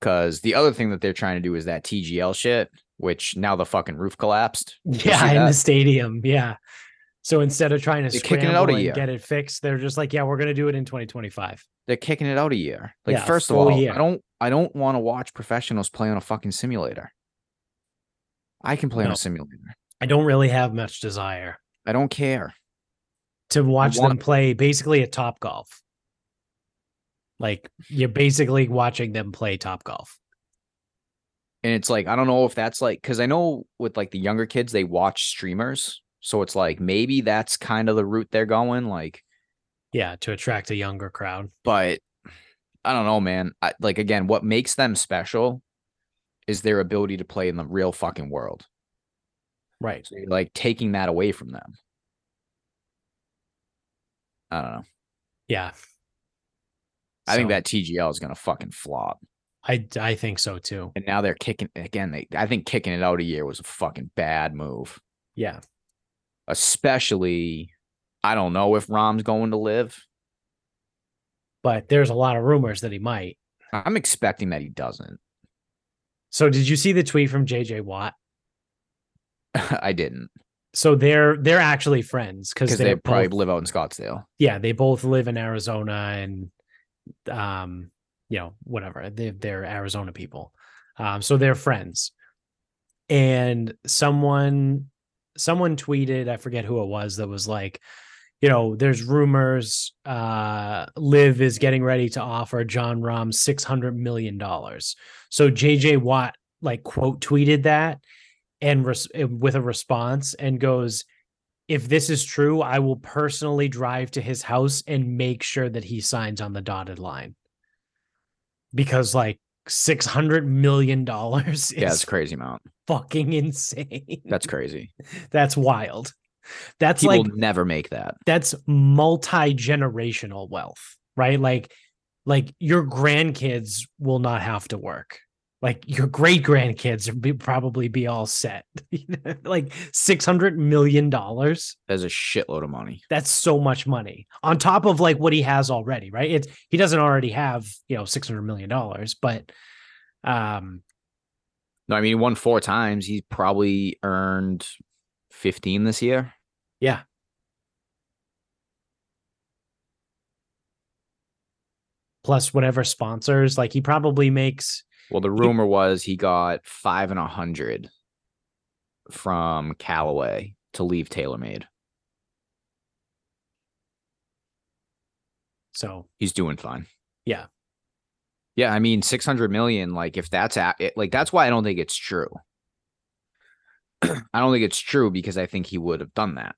Cause the other thing that they're trying to do is that TGL shit, which now the fucking roof collapsed. Yeah, in that? the stadium. Yeah. So instead of trying to They're kicking it out a and year. get it fixed, they're just like, yeah, we're gonna do it in 2025. They're kicking it out a year. Like Yeah, first of all, year. I don't I don't want to watch professionals play on a fucking simulator. I can play on a simulator. I don't really have much desire I don't care. to watch wanna- them play basically a Top Golf. Like you're basically watching them play Top Golf. And it's like, I don't know if that's like, because I know with like the younger kids, they watch streamers. So it's like maybe that's kind of the route they're going. Like, Yeah, to attract a younger crowd. but I don't know, man. I, like, again, what makes them special is their ability to play in the real fucking world. Right. So like taking that away from them. I don't know. Yeah. I think that TGL is going to fucking flop. I I think so too. And now they're kicking again. They, I think kicking it out a year was a fucking bad move. Yeah. Especially, I don't know if Rahm's going to LIV. But there's a lot of rumors that he might. I'm expecting that he doesn't. So did you see the tweet from JJ Watt? I didn't So they're they're actually friends because they they probably both, live out in Scottsdale. yeah they both live in Arizona and um you know whatever they they're Arizona people, um so they're friends, and someone someone tweeted I forget who it was that was like you know there's rumors uh LIV is getting ready to offer Jon Rahm six hundred million dollars. So JJ Watt like quote tweeted that and res- with a response and goes if this is true i will personally drive to his house and make sure that he signs on the dotted line. Because like 600 million dollars Yeah, it's crazy amount. fucking insane That's crazy. that's wild that's like People like never make that. that's multi-generational wealth right like like your grandkids will not have to work like your great grandkids would be, probably be all set like 600 million dollars There's a shitload of money. that's so much money on top of like what he has already right it's he doesn't already have you know 600 million dollars but um No, I mean, he won four times. He probably earned 15 this year. yeah plus whatever sponsors like he probably makes Well, the rumor was he got five and a hundred from Callaway to leave TaylorMade. so He's doing fine. Yeah. Yeah, I mean, 600 million, like if that's at it, like that's why I don't think it's true. I don't think it's true because I think he would have done that.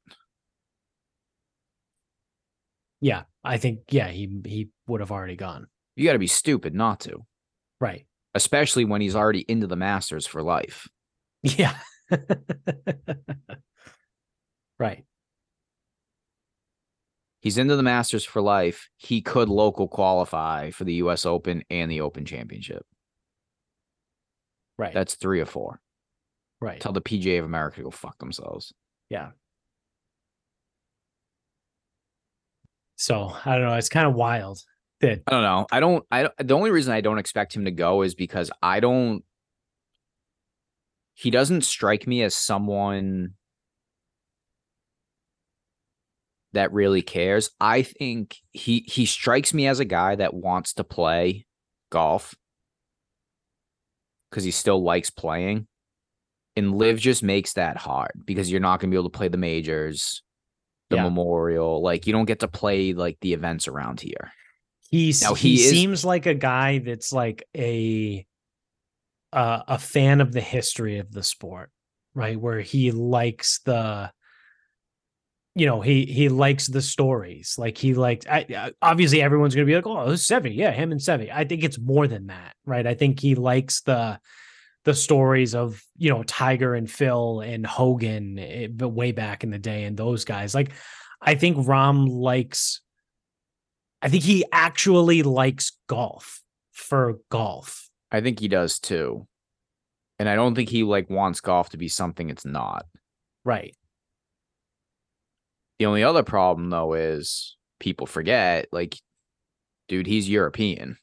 yeah i think yeah he he would have already gone You got to be stupid not to, right especially when he's already into the Masters for life. yeah right He's into the Masters for life. He could local qualify for the US Open and the Open Championship. right That's three or four. right Tell the PGA of America to go fuck themselves. yeah so i don't know it's kind of wild that I don't know. I don't. I don't- the only reason I don't expect him to go is because I don't. He doesn't strike me as someone that really cares. I think he he strikes me as a guy that wants to play golf because he still likes playing, And LIV just makes that hard because you're not going to be able to play the majors, the Yeah. memorial. Like you don't get to play like the events around here. He's Now, he, he is- seems like a guy that's like a uh, a fan of the history of the sport, right? Where he likes the you know, he he likes the stories. Like he liked I, I- obviously everyone's going to be like, "Oh, it's Seve. Yeah, him and Seve." I think it's more than that, right? I think he likes the the stories of, you know, Tiger and Phil and Hogan eh, but way back in the day and those guys. Like I think Rahm likes I think he actually likes golf for golf. I think he does too. And I don't think he like wants golf to be something it's not. Right. The only other problem though is people forget like dude, he's European.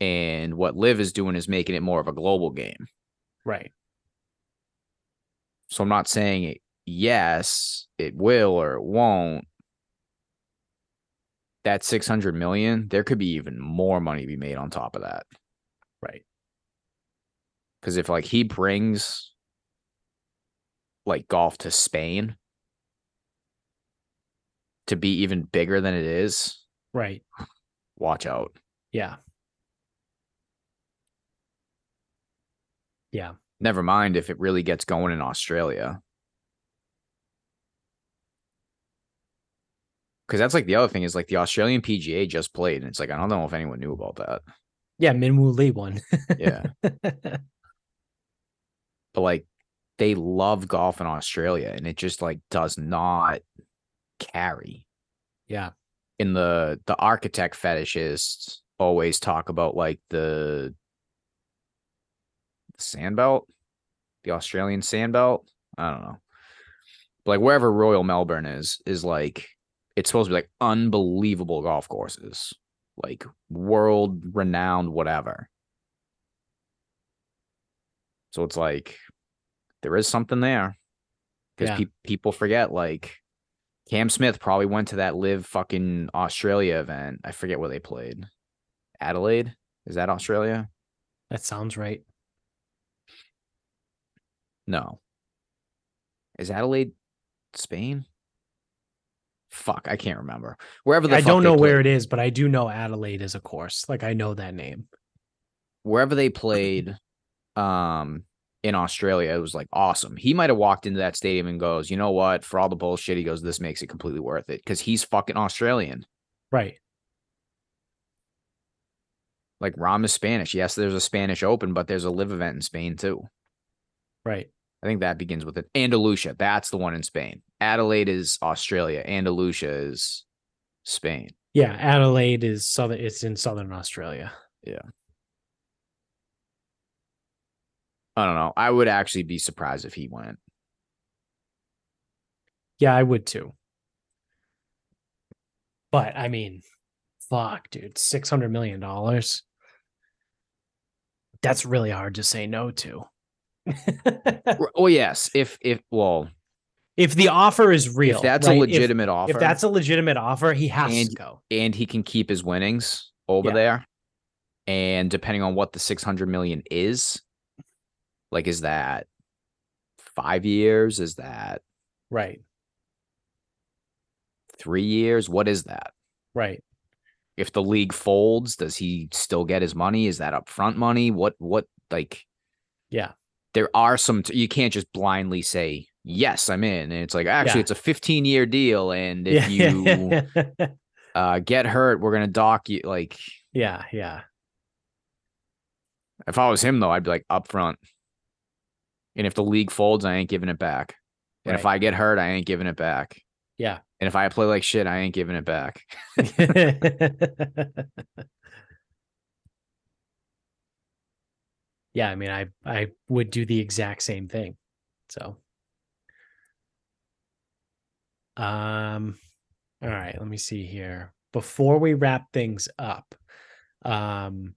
And what LIV is doing is making it more of a global game. Right. So I'm not saying it, yes, it will or it won't. That 600 million, there could be even more money to be made on top of that. Right. Because if like he brings like golf to Spain to be even bigger than it is, Right. watch out. Yeah. Yeah. Never mind if it really gets going in Australia. Because that's like the other thing is like the Australian PGA just played, and it's like I don't know if anyone knew about that. Yeah. Minwoo Lee won. Yeah, but like they love golf in Australia, and it just like does not carry. yeah. In the the architect fetishists always talk about like the the sandbelt, the Australian sandbelt. I don't know. But like wherever Royal Melbourne is, is like it's supposed to be like unbelievable golf courses, like world renowned, whatever. So it's like there is something there because Yeah. people forget like Cam Smith probably went to that LIV fucking Australia event. I forget where they played. Adelaide? Is that Australia? That sounds right. No. Is Adelaide Spain? Fuck, I can't remember. Wherever the I don't know where it is, but I do know Adelaide is a course. Like I know that name. wherever they played um in Australia, it was like awesome. He might have walked into that stadium and goes, you know what? For all the bullshit, he goes, this makes it completely worth it. Because he's fucking Australian. Right. Like Rahm is Spanish. Yes, there's a Spanish Open, but there's a LIV event in Spain too. Right. I think that begins with it. Andalusia, that's the one in Spain. Adelaide is Australia. Andalusia is Spain. Yeah. Adelaide is southern. It's in southern Australia. Yeah. I don't know. I would actually be surprised if he went. Yeah, I would too. But I mean, fuck, dude, six hundred million dollars. That's really hard to say no to. Oh yes, if if well, if the offer is real, if that's right? a If- legitimate offer, If, that's a legitimate offer, he has to go. and he can keep his winnings over Yeah. there, and depending on what the six hundred million is, like is that five years? Is that Right. three years? What is that? Right. if the league folds, does he still get his money? Is that upfront money? What what like Yeah. there are some t- you can't just blindly say yes, I'm in. And it's like actually Yeah. it's a 15 year deal and if you uh get hurt, we're going to dock you like yeah. Yeah. if I was him though, I'd be like upfront. And if the league folds, I ain't giving it back. And if I get hurt, I ain't giving it back. Yeah. And if I play like shit, I ain't giving it back. yeah, I mean, I I would do the exact same thing. So, um, all right, let me see here. Before we wrap things up, um,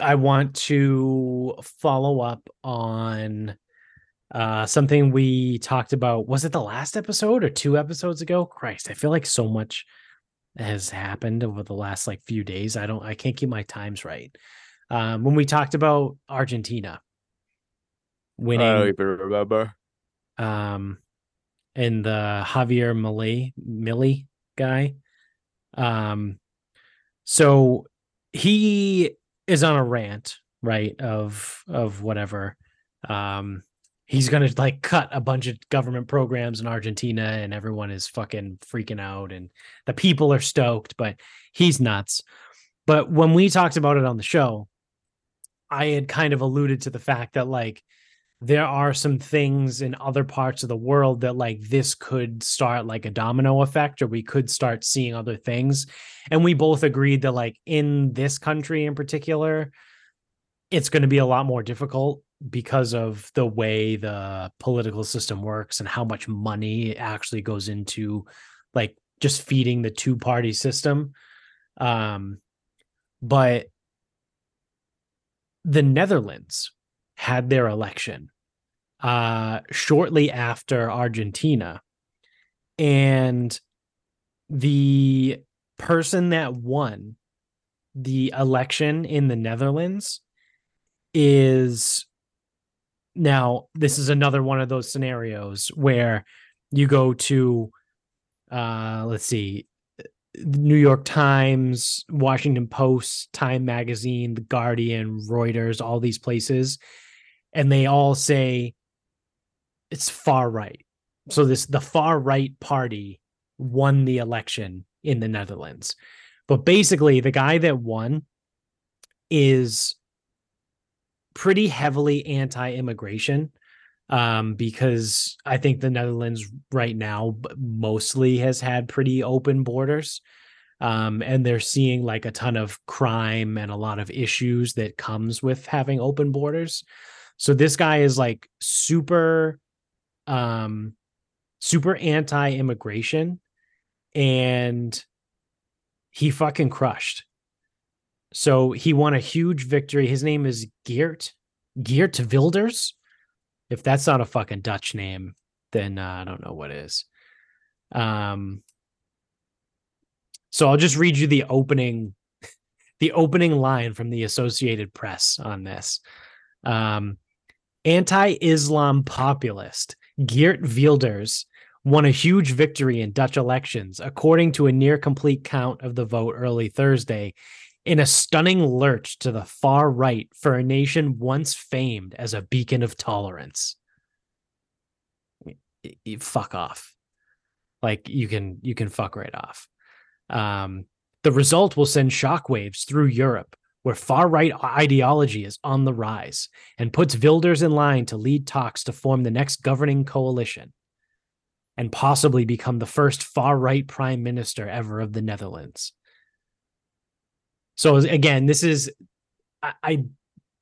I want to follow up on uh something we talked about. Was it the last episode or two episodes ago? Christ, I feel like so much has happened over the last like few days. I don't I can't keep my times right. Um when we talked about Argentina winning. I don't even remember. um, and the Javier Milei Millie guy. Um, so he is on a rant, right? Of of whatever. Um, he's gonna like cut a bunch of government programs in Argentina, and everyone is fucking freaking out, and the people are stoked, but he's nuts. But when we talked about it on the show, I had kind of alluded to the fact that like there are some things in other parts of the world that like this could start like a domino effect or we could start seeing other things. And we both agreed that like in this country in particular it's going to be a lot more difficult because of the way the political system works and how much money actually goes into like just feeding the two party system. Um but the Netherlands had their election uh, shortly after Argentina. And the person that won the election in the Netherlands is now this is another one of those scenarios where you go to uh let's see New York Times, Washington Post, Time Magazine, The Guardian, Reuters, all these places, and they all say it's far right. So this the far right party won the election in the Netherlands. But basically the guy that won is pretty heavily anti-immigration um, because I think the Netherlands right now mostly has had pretty open borders. Um, and they're seeing like a ton of crime and a lot of issues that comes with having open borders. So this guy is like super um super anti-immigration and he fucking crushed. So he won a huge victory. His name is Geert Geert Wilders if that's not a fucking Dutch name, then uh, I don't know what is. Um, so I'll just read you the opening, the opening line from the Associated Press on this. Um, anti-Islam populist Geert Wilders won a huge victory in Dutch elections, according to a near complete count of the vote early Thursday, in a stunning lurch to the far right for a nation once famed as a beacon of tolerance. You fuck off. Like you can you can fuck right off. Um, the result will send shockwaves through Europe, where far right ideology is on the rise and puts Wilders in line to lead talks to form the next governing coalition and possibly become the first far right prime minister ever of the Netherlands. So again, this is I, I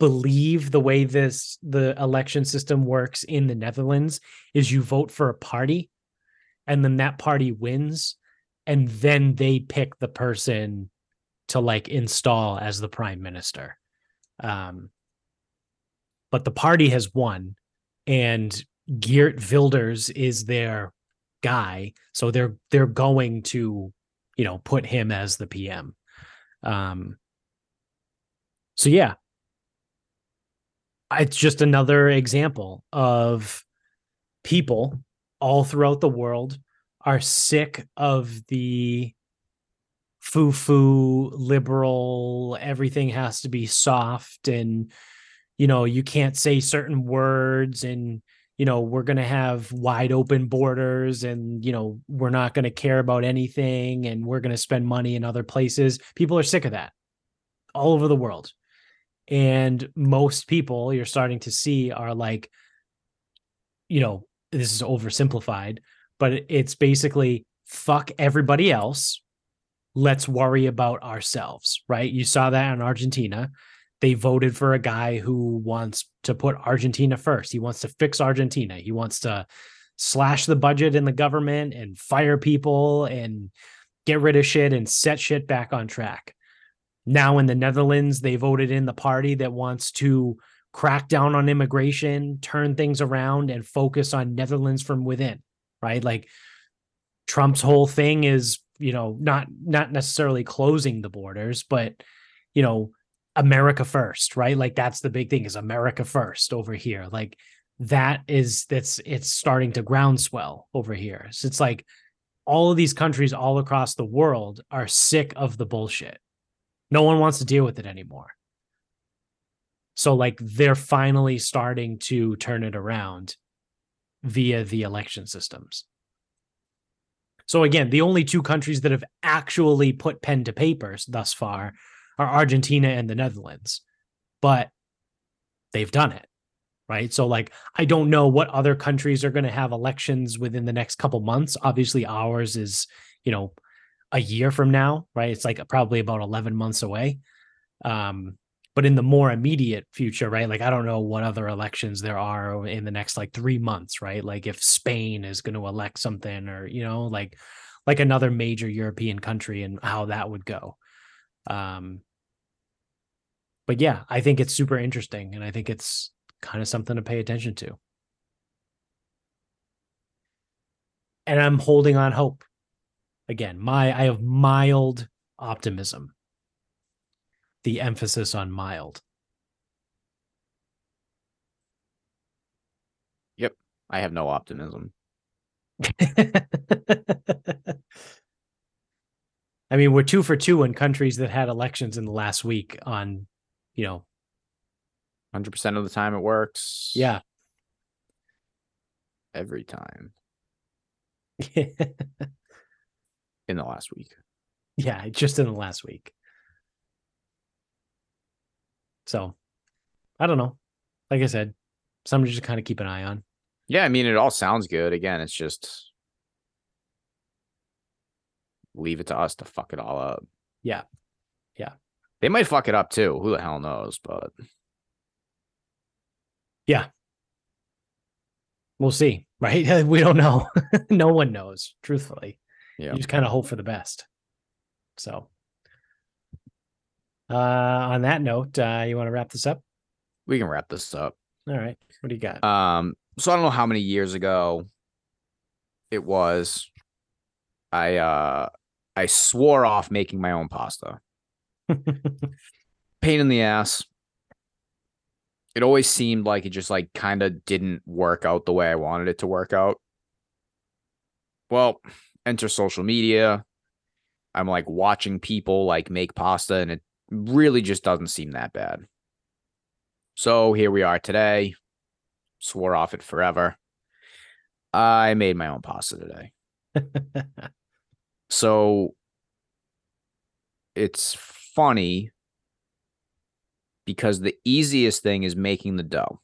believe the way this the election system works in the Netherlands is you vote for a party and then that party wins and then they pick the person to like install as the prime minister. Um but the party has won and Geert Wilders is their guy, so they're they're going to, you know, put him as the PM. Um, so yeah, it's just another example of people all throughout the world are sick of the foo-foo liberal everything has to be soft and you know you can't say certain words and you know we're going to have wide open borders and you know we're not going to care about anything and we're going to spend money in other places. People are sick of that all over the world. And most people you're starting to see are like you know this is oversimplified but it's basically fuck everybody else let's worry about ourselves right you saw that in argentina they voted for a guy who wants to put Argentina first. He wants to fix Argentina. He wants to slash the budget in the government and fire people and get rid of shit and set shit back on track. Now in the Netherlands, they voted in the party that wants to crack down on immigration, turn things around, and focus on Netherlands from within, right? Like Trump's whole thing is, you know, not not necessarily closing the borders, but you know, America first, right? Like that's the big thing is America first over here. Like that is that's it's starting to groundswell over here. So it's like all of these countries all across the world are sick of the bullshit. No one wants to deal with it anymore. So like they're finally starting to turn it around via the election systems. So again, the only two countries that have actually put pen to papers thus far are Argentina and the Netherlands. But they've done it. Right. So like I don't know what other countries are going to have elections within the next couple months. Obviously ours is, you know, a year from now, right? It's like probably about 11 months away. Um but in the more immediate future, right? Like I don't know what other elections there are in the next like 3 months, right? Like if Spain is going to elect something or, you know, like like another major European country and how that would go. Um but yeah, I think it's super interesting and I think it's kind of something to pay attention to. And I'm holding on hope. Again, my I have mild optimism the emphasis on mild. Yep. I have no optimism. I mean, we're two for two in countries that had elections in the last week on, you know, 100% of the time it works. Yeah. Every time. in the last week. Yeah, just in the last week. So I don't know. Like I said, something to just kind of keep an eye on. Yeah, I mean, it all sounds good. Again, it's just leave it to us to fuck it all up. Yeah. Yeah. They might fuck it up too. Who the hell knows? But yeah. We'll see, right? We don't know. no one knows, truthfully. Yeah. You just kind of hope for the best. So uh, on that note, uh, you want to wrap this up? We can wrap this up. All right. What do you got? Um, so I don't know how many years ago it was. I uh I swore off making my own pasta. Pain in the ass. It always seemed like it just like kind of didn't work out the way I wanted it to work out. Well, enter social media. I'm like watching people like make pasta and it really just doesn't seem that bad. So here we are today. Swore off it forever. I made my own pasta today. so it's funny because the easiest thing is making the dough.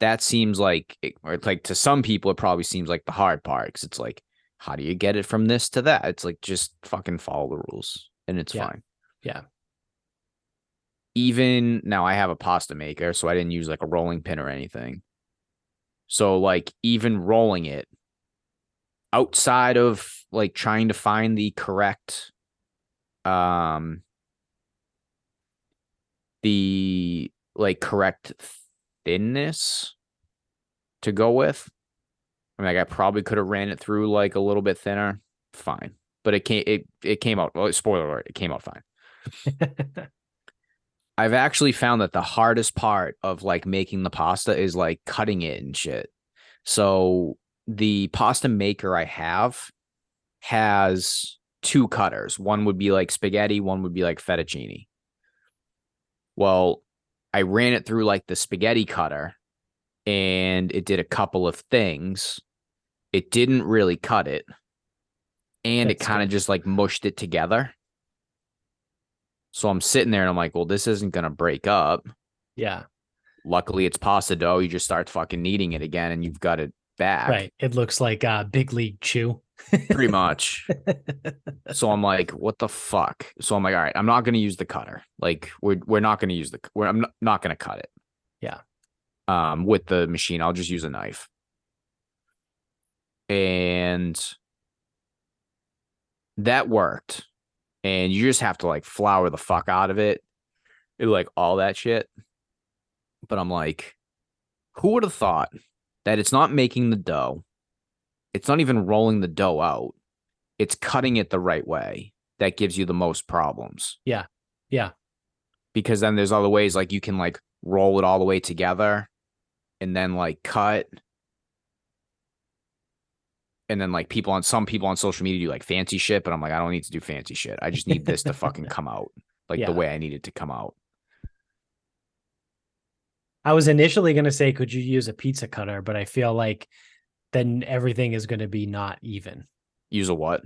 That seems like, or like to some people, it probably seems like the hard part because it's like, how do you get it from this to that? It's like just fucking follow the rules and it's yeah. fine. Yeah. Even now, I have a pasta maker, so I didn't use like a rolling pin or anything. So, like, even rolling it outside of like trying to find the correct, um, the like correct thinness to go with. I mean, like I probably could have ran it through like a little bit thinner. Fine, but it came it it came out. Well, spoiler alert, it came out fine. I've actually found that the hardest part of like making the pasta is like cutting it and shit. So the pasta maker I have has two cutters. One would be like spaghetti, one would be like fettuccine. Well, I ran it through like the spaghetti cutter and it did a couple of things. It didn't really cut it. And That's it kind of just like mushed it together. So I'm sitting there and I'm like, well, this isn't gonna break up. Yeah. Luckily, it's pasta dough. You just start fucking kneading it again, and you've got it back. Right. It looks like uh, big league chew. Pretty much. so I'm like, what the fuck? So I'm like, all right, I'm not gonna use the cutter. Like, we're we're not gonna use the. We're, I'm not, not gonna cut it. Yeah. Um, with the machine, I'll just use a knife. And that worked and you just have to like flour the fuck out of it, it like all that shit. But I'm like, who would have thought that it's not making the dough, it's not even rolling the dough out, it's cutting it the right way that gives you the most problems. Yeah. Yeah. Because then there's other ways like you can like roll it all the way together and then like cut. And then like people on some people on social media do like fancy shit, but I'm like, I don't need to do fancy shit. I just need this to fucking come out like Yeah. the way I need it to come out. I was initially going to say, could you use a pizza cutter? But I feel like then everything is going to be not even. Use a what?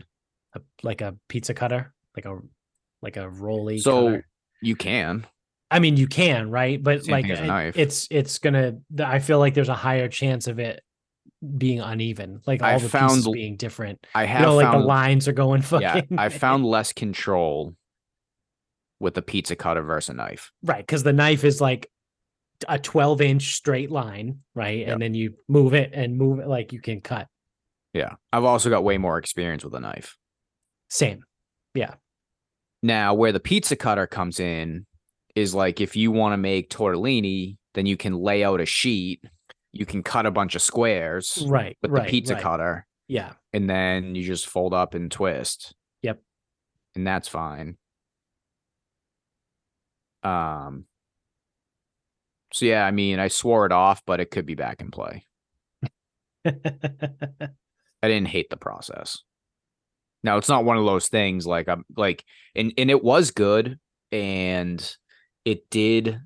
A, like a pizza cutter, like a like a rolly. So cutter. you can. I mean, you can, right? But Same like, thing as a it- it's it's gonna. I feel like there's a higher chance of it being uneven, like all I the found pieces being different. I have You know, like the lines are going fucking. yeah, I found less control with a pizza cutter versus a knife. right because the knife is like a 12 inch straight line, right? Yep. And then you move it and move it like you can cut. Yeah. I've also got way more experience with a knife. Same. Yeah. Now, where the pizza cutter comes in is like if you want to make tortellini, then you can lay out a sheet, you can cut a bunch of squares Right. with right, the pizza right. cutter, Yeah. and then you just fold up and twist. Yep. And that's fine. Um so yeah, I mean, I swore it off, but it could be back in play. I didn't hate the process. Now it's not one of those things like I'm like and and it was good and it did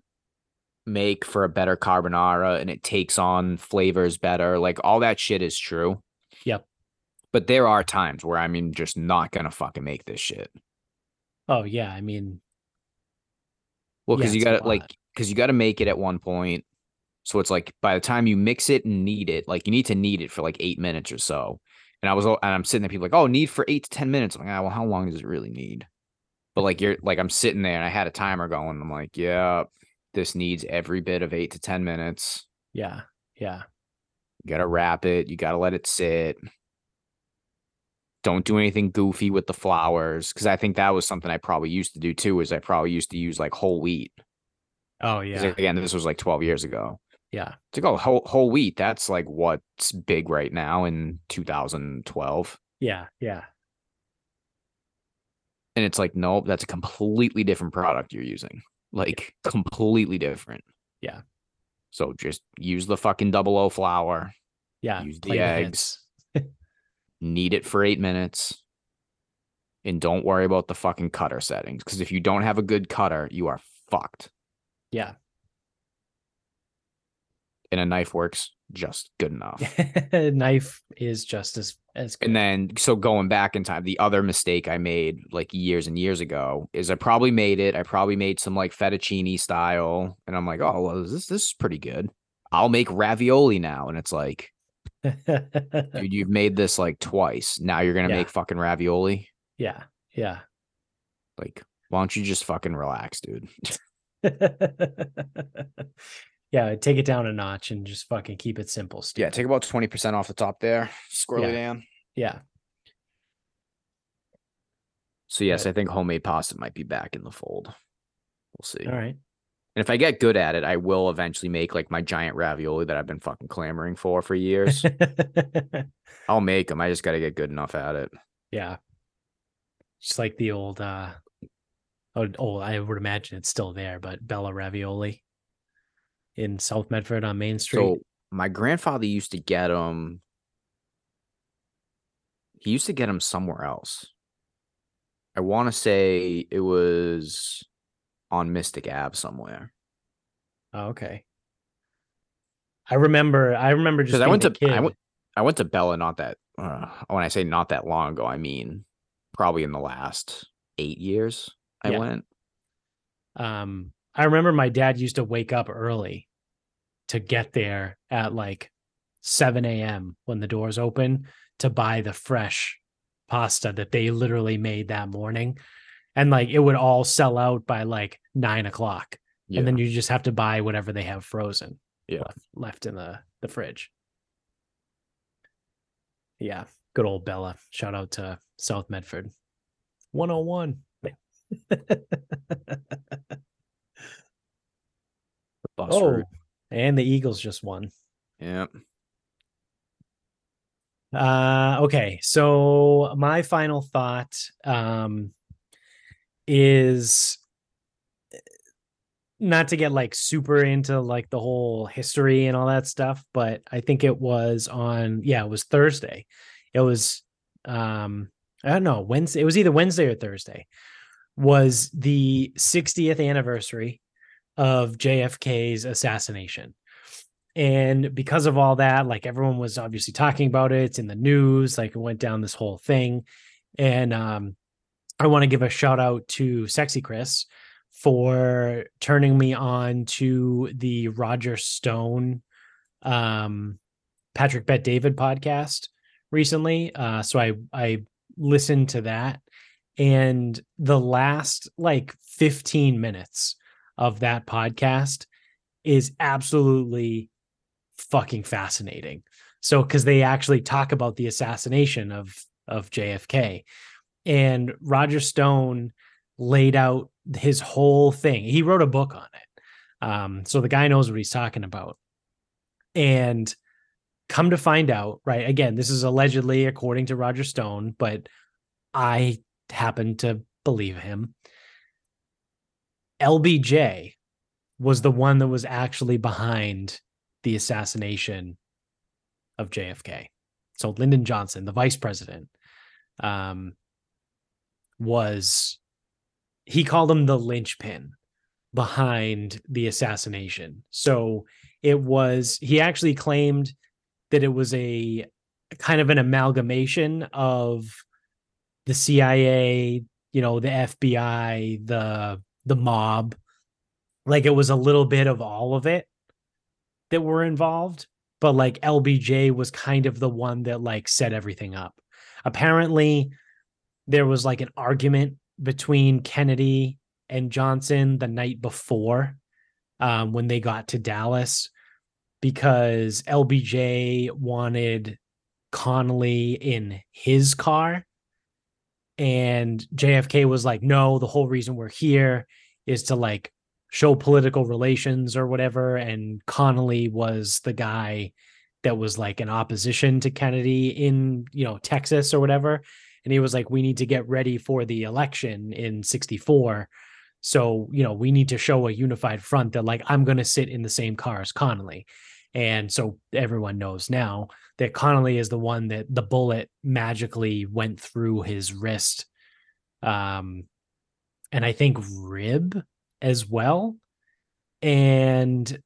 make for a better carbonara and it takes on flavors better. Like all that shit is true. Yep. But there are times where I mean just not gonna fucking make this shit. oh yeah. I mean, Well, Yeah, because you gotta like because you gotta make it at one point. So it's like by the time you mix it and knead it, like you need to knead it for like eight minutes or so. And I was and I'm sitting there, people like, oh, knead for eight to ten minutes. I'm like, ah, well, how long does it really need? But like you're like I'm sitting there and I had a timer going. I'm like, yeah, this needs every bit of eight to ten minutes. yeah. Yeah. You gotta wrap it. You gotta let it sit. Don't do anything goofy with the flours because I think that was something I probably used to do too. Is I probably used to use like whole wheat. Oh, yeah. Again, this was like 12 years ago. Yeah. To oh, go whole whole wheat, that's like what's big right now in 2012. Yeah. Yeah. And it's like, nope, that's a completely different product you're using. Like completely different. Yeah. So just use the fucking double O flour, Yeah. Use the eggs. knead it for eight minutes, and don't worry about the fucking cutter settings. Because if you don't have a good cutter, you are fucked. Yeah. And a knife works just good enough. Knife is just as as good. And then, so going back in time, the other mistake I made like years and years ago is I probably made it. I probably made some like fettuccine style, and I'm like, oh, well, this this is pretty good. I'll make ravioli now, and it's like, dude, you've made this like twice. Now you're gonna Yeah. make fucking ravioli. yeah. Yeah. Like, why don't you just fucking relax, dude? yeah. Take it down a notch and just fucking keep it simple. yeah, take about twenty percent off the top there, it Yeah. down. Yeah. So yes, Right. I think homemade pasta might be back in the fold. We'll see. All right. And if I get good at it, I will eventually make like my giant ravioli that I've been fucking clamoring for for years. I'll make them. I just got to get good enough at it. yeah. Just like the old uh I would imagine it's still there, but Bella Ravioli in South Medford on Main Street. So my grandfather used to get them. He used to get them somewhere else. I want to say it was on Mystic Ave somewhere. oh, okay. I remember I remember just Because I went to. I went I went to Bella not that uh, when I say not that long ago, I mean probably in the last eight years. I Yeah. went. um I remember my dad used to wake up early to get there at like 7 a.m. when the doors open to buy the fresh pasta that they literally made that morning. And like it would all sell out by like nine o'clock. Yeah. And then you just have to buy whatever they have frozen Yeah. left, left in the, the fridge. Yeah. Good old Bella. Shout out to South Medford. 101. Oh, and the Eagles just won. Yeah. Uh okay, so my final thought um is not to get like super into like the whole history and all that stuff, but I think it was on yeah, it was Thursday. It was um I don't know, Wednesday. It was either Wednesday or Thursday. Was the 60th anniversary of JFK's assassination. And because of all that, like everyone was obviously talking about it. It's in the news, like it went down this whole thing. And um I want to give a shout out to Sexy Chris for turning me on to the Roger Stone um Patrick Bet David podcast recently. Uh so I I listened to that and the last like 15 minutes of that podcast is absolutely fucking fascinating. So cuz they actually talk about the assassination of of JFK and Roger Stone laid out his whole thing. He wrote a book on it. Um, so the guy knows what he's talking about. And come to find out, right? Again, this is allegedly according to Roger Stone, but I happen to believe him. LBJ was the one that was actually behind the assassination of JFK. So Lyndon Johnson, the vice president, um, was he called him the linchpin behind the assassination. So it was he actually claimed that it was a kind of an amalgamation of the CIA, you know, the FBI, the the mob. Like it was a little bit of all of it that were involved, but like LBJ was kind of the one that like set everything up. Apparently there was like an argument between Kennedy and Johnson the night before um, when they got to Dallas because LBJ wanted Connally in his car. And JFK was like, no, the whole reason we're here is to like show political relations or whatever. And Connally was the guy that was like an opposition to Kennedy in, you know, Texas or whatever. And he was like we need to get ready for the election in 64 so you know we need to show a unified front that like i'm going to sit in the same car as connally and so everyone knows now that connally is the one that the bullet magically went through his wrist. Um and i think rib as well. And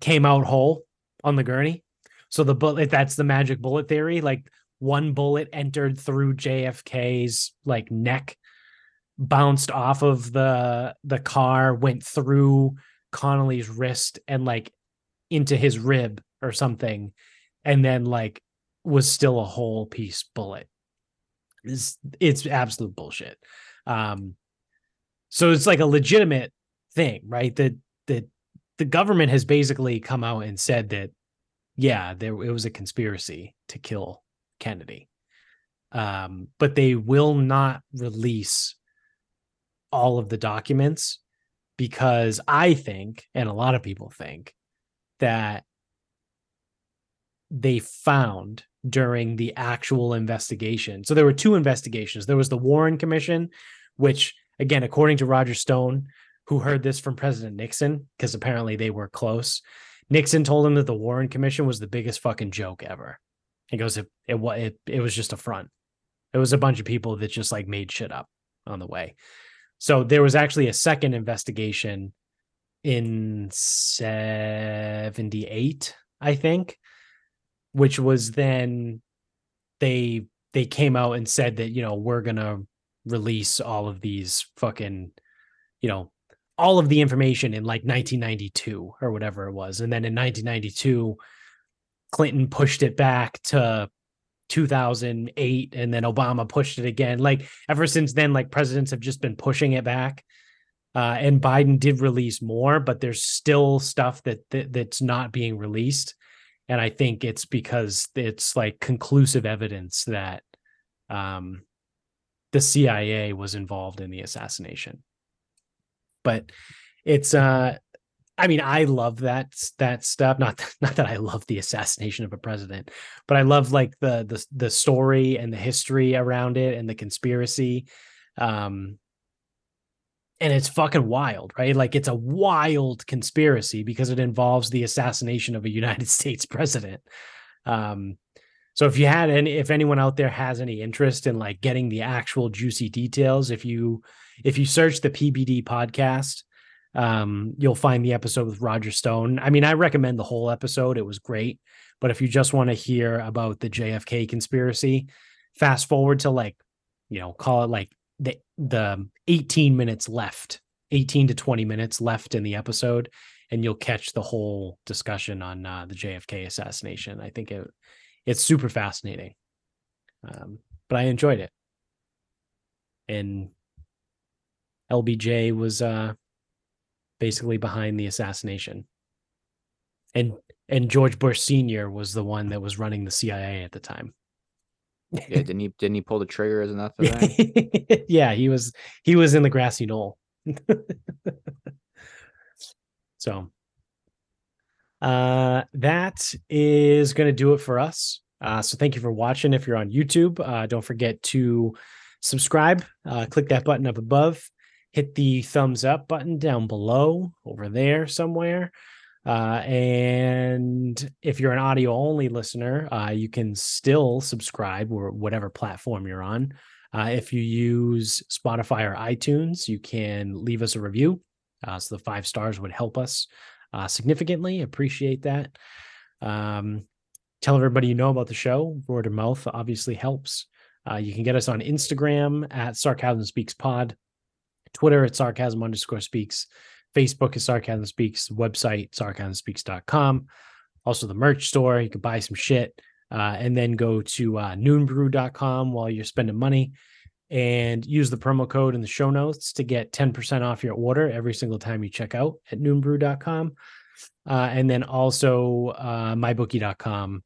came out whole on the gurney. So the bullet that's the magic bullet theory like one bullet entered through JFK's like neck, bounced off of the the car, went through Connally's wrist and like into his rib or something, and then like was still a whole piece bullet. It's it's absolute bullshit. Um, so it's like a legitimate thing, right? That that the government has basically come out and said that, yeah, there it was a conspiracy to kill Kennedy. Um, but they will not release all of the documents because I think, and a lot of people think, that they found during the actual investigation. So there were two investigations. There was the Warren Commission, which, again, according to Roger Stone, who heard this from President Nixon, because apparently they were close. Nixon told him that the Warren Commission was the biggest fucking joke ever. He goes, it it it, it was just a front. It was a bunch of people that just like made shit up on the way. So there was actually a second investigation in 78, I think, which was then they they came out and said that, you know, we're to release all of these fucking, you know, all of the information in like 1992 or whatever it was. And then in 1992, Clinton pushed it back to 2008 and then Obama pushed it again. Like ever since then, like presidents have just been pushing it back. Uh, and Biden did release more, but there's still stuff that, that that's not being released. And I think it's because it's like conclusive evidence that um, the CIA was involved in the assassination. But it's uh I mean, I love that that stuff. Not not that I love the assassination of a president, but I love like the the the story and the history around it and the conspiracy. Um, and it's fucking wild, right? Like it's a wild conspiracy because it involves the assassination of a United States president. Um, so if you had any, if anyone out there has any interest in like getting the actual juicy details, if you if you search the PBD podcast, um, you'll find the episode with Roger Stone. I mean, I recommend the whole episode; it was great. But if you just want to hear about the JFK conspiracy, fast forward to like, you know, call it like the the 18 minutes left, 18 to 20 minutes left in the episode, and you'll catch the whole discussion on uh, the JFK assassination. I think it it's super fascinating. Um, but I enjoyed it. And LBJ was uh basically behind the assassination. And and George Bush Sr. was the one that was running the CIA at the time. Yeah, didn't he didn't he pull the trigger as enough for that? yeah, he was he was in the grassy knoll. so uh, that is going to do it for us. Uh, so thank you for watching. If you're on YouTube, uh, don't forget to subscribe. Uh, click that button up above. Hit the thumbs up button down below over there somewhere. Uh, and if you're an audio only listener, uh, you can still subscribe or whatever platform you're on. Uh, if you use Spotify or iTunes, you can leave us a review. Uh, so the five stars would help us uh, significantly. Appreciate that. Um, tell everybody you know about the show. Word of mouth obviously helps. Uh, you can get us on Instagram at Sarcasm Speaks Pod, Twitter at Sarcasm underscore Speaks, Facebook is Sarcasm Speaks, website sarcasmspeaks.com. Also the merch store. You can buy some shit uh, and then go to uh, noonbrew.com while you're spending money and use the promo code in the show notes to get 10% off your order every single time you check out at noonbrew.com. Uh, and then also uh, mybookie.com.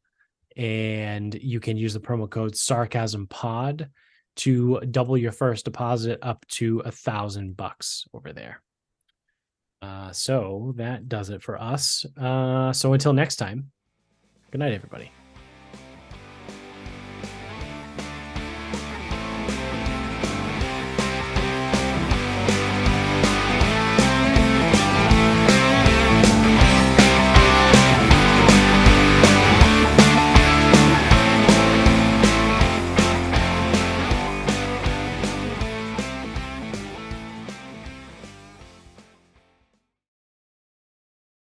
And you can use the promo code sarcasm pod to double your first deposit up to a thousand bucks over there. Uh, so that does it for us. Uh, so until next time, good night, everybody.